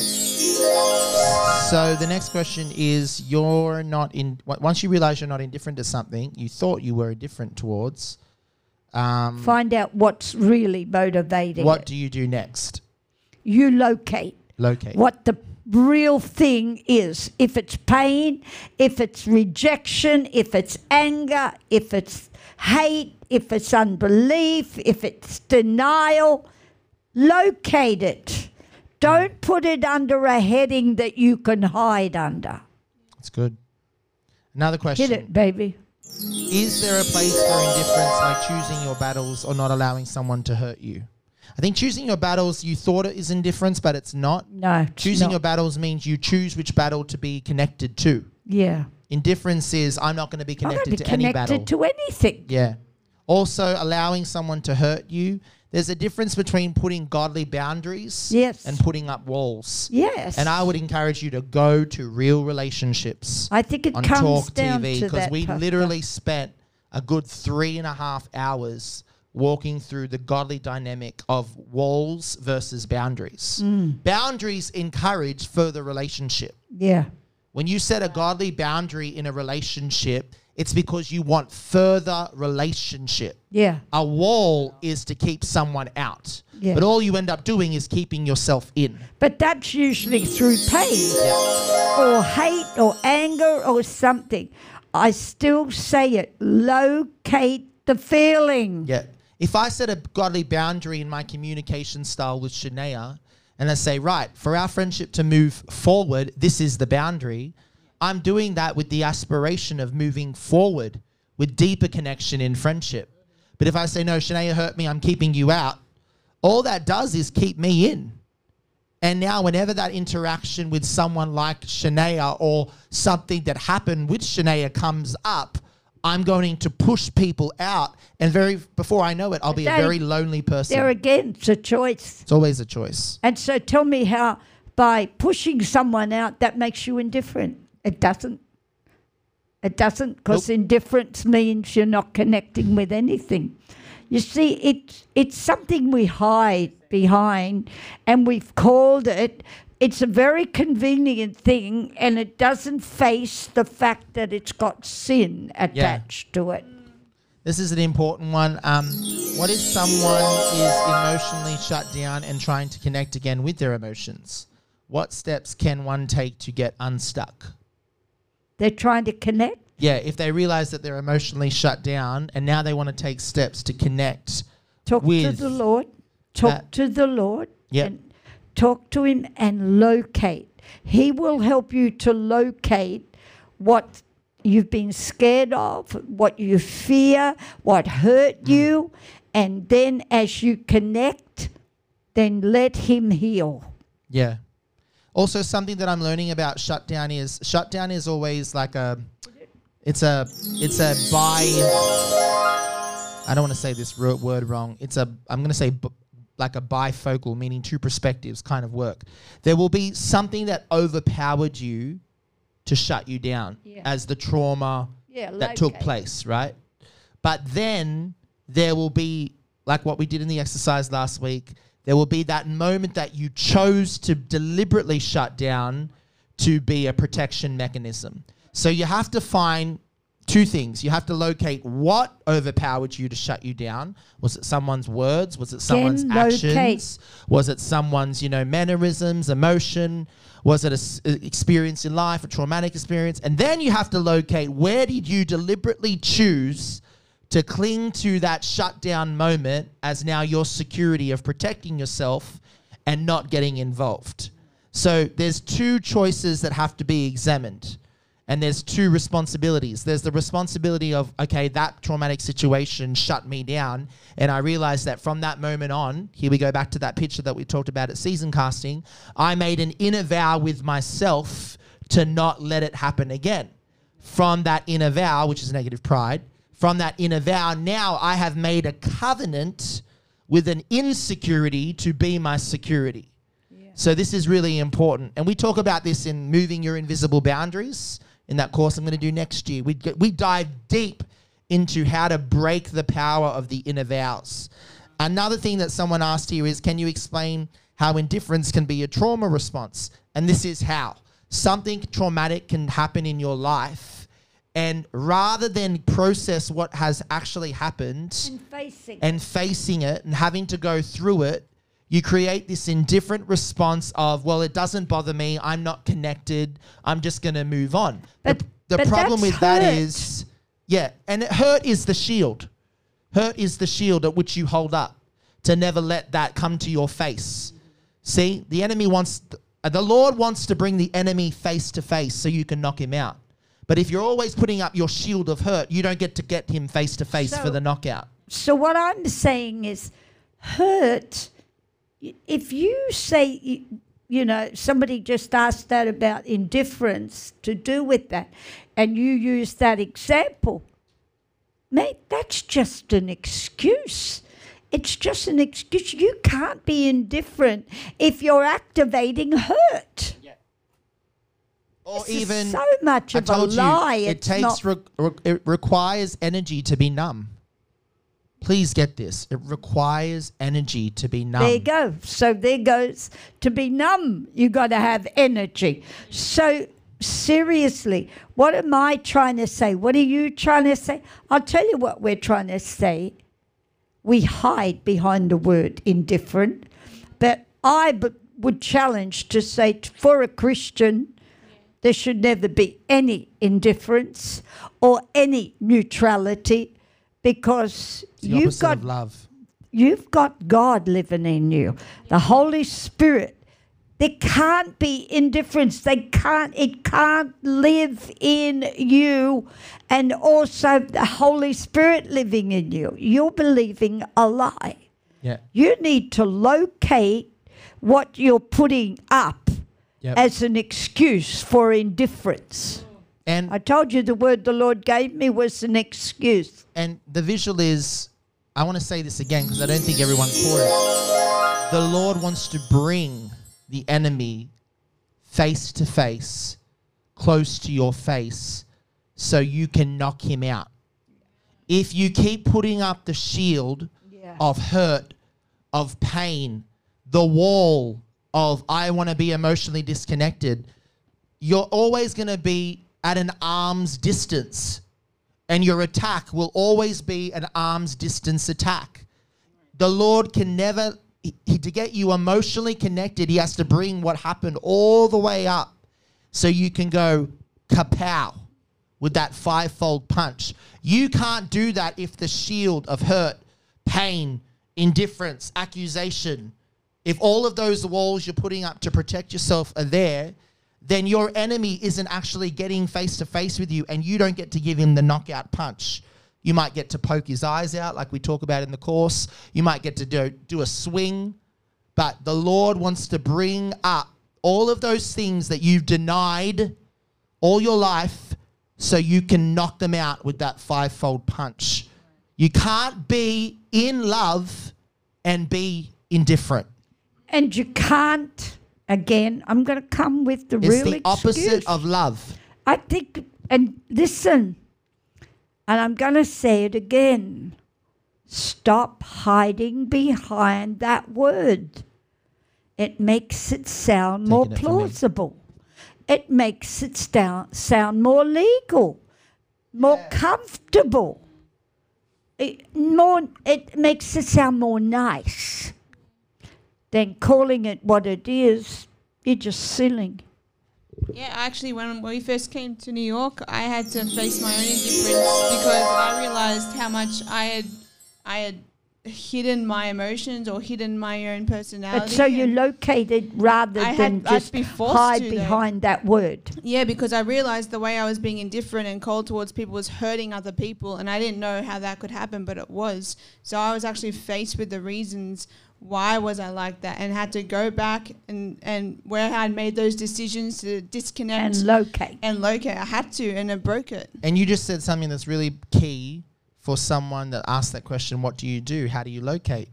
So the next question is: You're not in. Once you realize you're not indifferent to something you thought you were indifferent towards, um, Find out what's really motivating what it. do you do next? You locate Locate. what the real thing is. If it's pain, if it's rejection, if it's anger, if it's hate, if it's unbelief, if it's denial, locate it. Don't put it under a heading that you can hide under. That's good. Another question: Hit it, baby. Is there a place for indifference, like choosing your battles or not allowing someone to hurt you? I think choosing your battles, you thought it is indifference, but it's not. No. Choosing not. your battles means you choose which battle to be connected to. Yeah. Indifference is I'm not going to be connected to any connected battle. to anything. yeah. Also, allowing someone to hurt you. There's a difference between putting godly boundaries Yes. and putting up walls. Yes. And I would encourage you to go to real relationships I think it on comes Talk down TV to because we literally spent a good three and a half hours walking through the godly dynamic of walls versus boundaries. Mm. Boundaries encourage further relationship. Yeah. When you set a godly boundary in a relationship, it's because you want further relationship. Yeah. A wall is to keep someone out. Yeah. But all you end up doing is keeping yourself in. But that's usually through pain or hate or anger or something. I still say it. Locate the feeling. Yeah. If I set a godly boundary in my communication style with Shania and I say, right, for our friendship to move forward, this is the boundary, I'm doing that with the aspiration of moving forward with deeper connection in friendship. But if I say, no, Shania hurt me, I'm keeping you out, all that does is keep me in. And now, whenever that interaction with someone like Shania or something that happened with Shania comes up, I'm going to push people out. And very before I know it, I'll be a very lonely person. There again, it's a choice. it's always a choice. And so tell me how, by pushing someone out, that makes you indifferent. It doesn't. It doesn't, because indifference means you're not connecting with anything. You see, it's it's something we hide behind, and we've called it. It's a very convenient thing, and it doesn't face the fact that it's got sin attached to it. This is an important one. Um, what if someone is emotionally shut down and trying to connect again with their emotions? What steps can one take to get unstuck? They're trying to connect. Yeah, if they realize that they're emotionally shut down and now they want to take steps to connect. Talk to the Lord. Talk to the Lord. Yeah. And talk to Him and locate. He will help you to locate what you've been scared of, what you fear, what hurt Mm. you. And then as you connect, then let Him heal. Yeah. Also, something that I'm learning about shutdown is shutdown is always like a, it's a, it's a bi. I don't want to say this word wrong. It's a, I'm going to say like a bifocal, meaning two perspectives kind of work. There will be something that overpowered you to shut you down Yeah. as the trauma Yeah, that took place, right? But then there will be, like what we did in the exercise last week, there will be that moment that you chose to deliberately shut down to be a protection mechanism. So you have to find two things. You have to locate what overpowered you to shut you down. Was it someone's words? Was it someone's locate. actions? Was it someone's, you know, mannerisms, emotion? Was it a s- a experience in life, a traumatic experience? And then you have to locate where did you deliberately choose to cling to that shutdown moment as now your security of protecting yourself and not getting involved. So there's two choices that have to be examined. And there's two responsibilities. There's the responsibility of, okay, that traumatic situation shut me down. And I realized that from that moment on, here we go back to that picture that we talked about at season casting, I made an inner vow with myself to not let it happen again. From that inner vow, which is negative pride, from that inner vow, now I have made a covenant with an insecurity to be my security. So this is really important, and we talk about this in moving your invisible boundaries in that course I'm going to do next year. We we dive deep into how to break the power of the inner vows. Another thing that someone asked here is, can you explain how indifference can be a trauma response? And this is how something traumatic can happen in your life, and rather than process what has actually happened And facing. and facing it and having to go through it, you create this indifferent response of, well, it doesn't bother me. I'm not connected. I'm just going to move on. But- the the problem with that hurt. is, yeah, and it, hurt is the shield. Hurt is the shield at which you hold up to never let that come to your face. See, the enemy wants, uh, the Lord wants to bring the enemy face to face so you can knock him out. But if you're always putting up your shield of hurt, you don't get to get him face to face for the knockout. So what I'm saying is, hurt. If you say, y- you know, somebody just asked that about indifference to do with that, and you use that example, Mate, that's just an excuse. It's just an excuse. You can't be indifferent if you're activating hurt. Or This is even so much I of a lie. you, it takes re- re- it requires energy to be numb. Please get this. It requires energy to be numb. There you go. So there goes to be numb. You got to have energy. So seriously, what am I trying to say? What are you trying to say? I'll tell you what we're trying to say. We hide behind the word indifferent, but I b- would challenge to say for a Christian, there should never be any indifference or any neutrality because you've got love. You've got God living in you, the Holy Spirit. There can't be indifference. They can't. It can't live in you, and also the Holy Spirit living in you. You're believing a lie. Yeah. You need to locate what you're putting up Yep. as an excuse for indifference. And I told you the word the Lord gave me was an excuse. and the visual is I want to say this again because I don't think everyone caught it. The Lord wants to bring the enemy face to face, close to your face, so you can knock him out. If you keep putting up the shield Yeah. of hurt, of pain, the wall of I want to be emotionally disconnected, you're always going to be at an arm's distance. And your attack will always be an arm's distance attack. The Lord can never, he, to get you emotionally connected, He has to bring what happened all the way up so you can go kapow with that fivefold punch. You can't do that if the shield of hurt, pain, indifference, accusation, if all of those walls you're putting up to protect yourself are there, then your enemy isn't actually getting face to face with you and you don't get to give him the knockout punch. You might get to poke his eyes out, like we talk about in the course. You might get to do, do a swing. But the Lord wants to bring up all of those things that you've denied all your life so you can knock them out with that fivefold punch. You can't be in love and be indifferent. And you can't, again, I'm going to come with the It's real the opposite excuse. of love. I think, and listen, and I'm going to say it again stop hiding behind that word. It makes it sound more Taking it plausible. It makes it sound, sound more legal, more comfortable. It, more, it makes it sound more nice than calling it what it is. You're just silly. Yeah, actually, when we first came to New York, I had to face my own indifference because I realized how much I had, I had hidden my emotions or hidden my own personality. But so you located rather I than had- just hide to, though. behind that word. Yeah, because I realized the way I was being indifferent and cold towards people was hurting other people, and I didn't know how that could happen, but it was. So I was actually faced with the reasons why was I like that, and had to go back and and where I had made those decisions to disconnect And locate. and locate. I had to, and it broke it. And you just said something that's really key for someone that asks that question what do you do? How do you locate?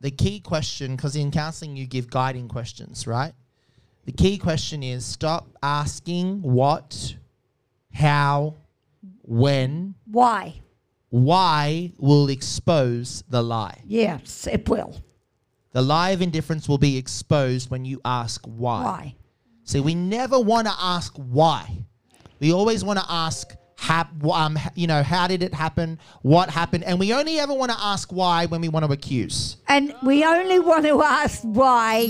The key question, because in counseling you give guiding questions, right? The key question is stop asking what, how, when, Why? Why will expose the lie. Yes, it will. The lie of indifference will be exposed when you ask why. Why? See, we never want to ask why. We always want to ask, hap- um, you know, how did it happen? What happened? And we only ever want to ask why when we want to accuse. And we only want to ask why.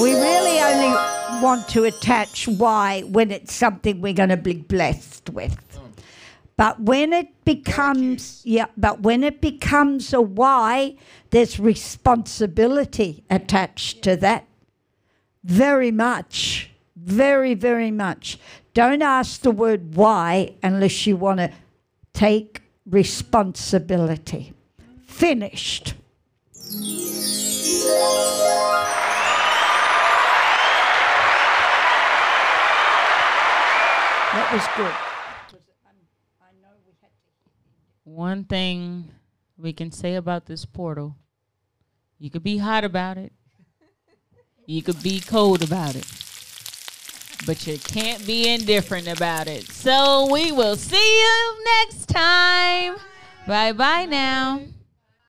We really only want to attach why when it's something we're going to be blessed with. But when it becomes, yeah, but when it becomes a why, there's responsibility attached to that. Very much. Very, very much. Don't ask the word why unless you want to take responsibility. Finished. That was good. One thing we can say about this portal you could be hot about it, you could be cold about it, but you can't be indifferent about it. So we will see you next time. Bye bye now.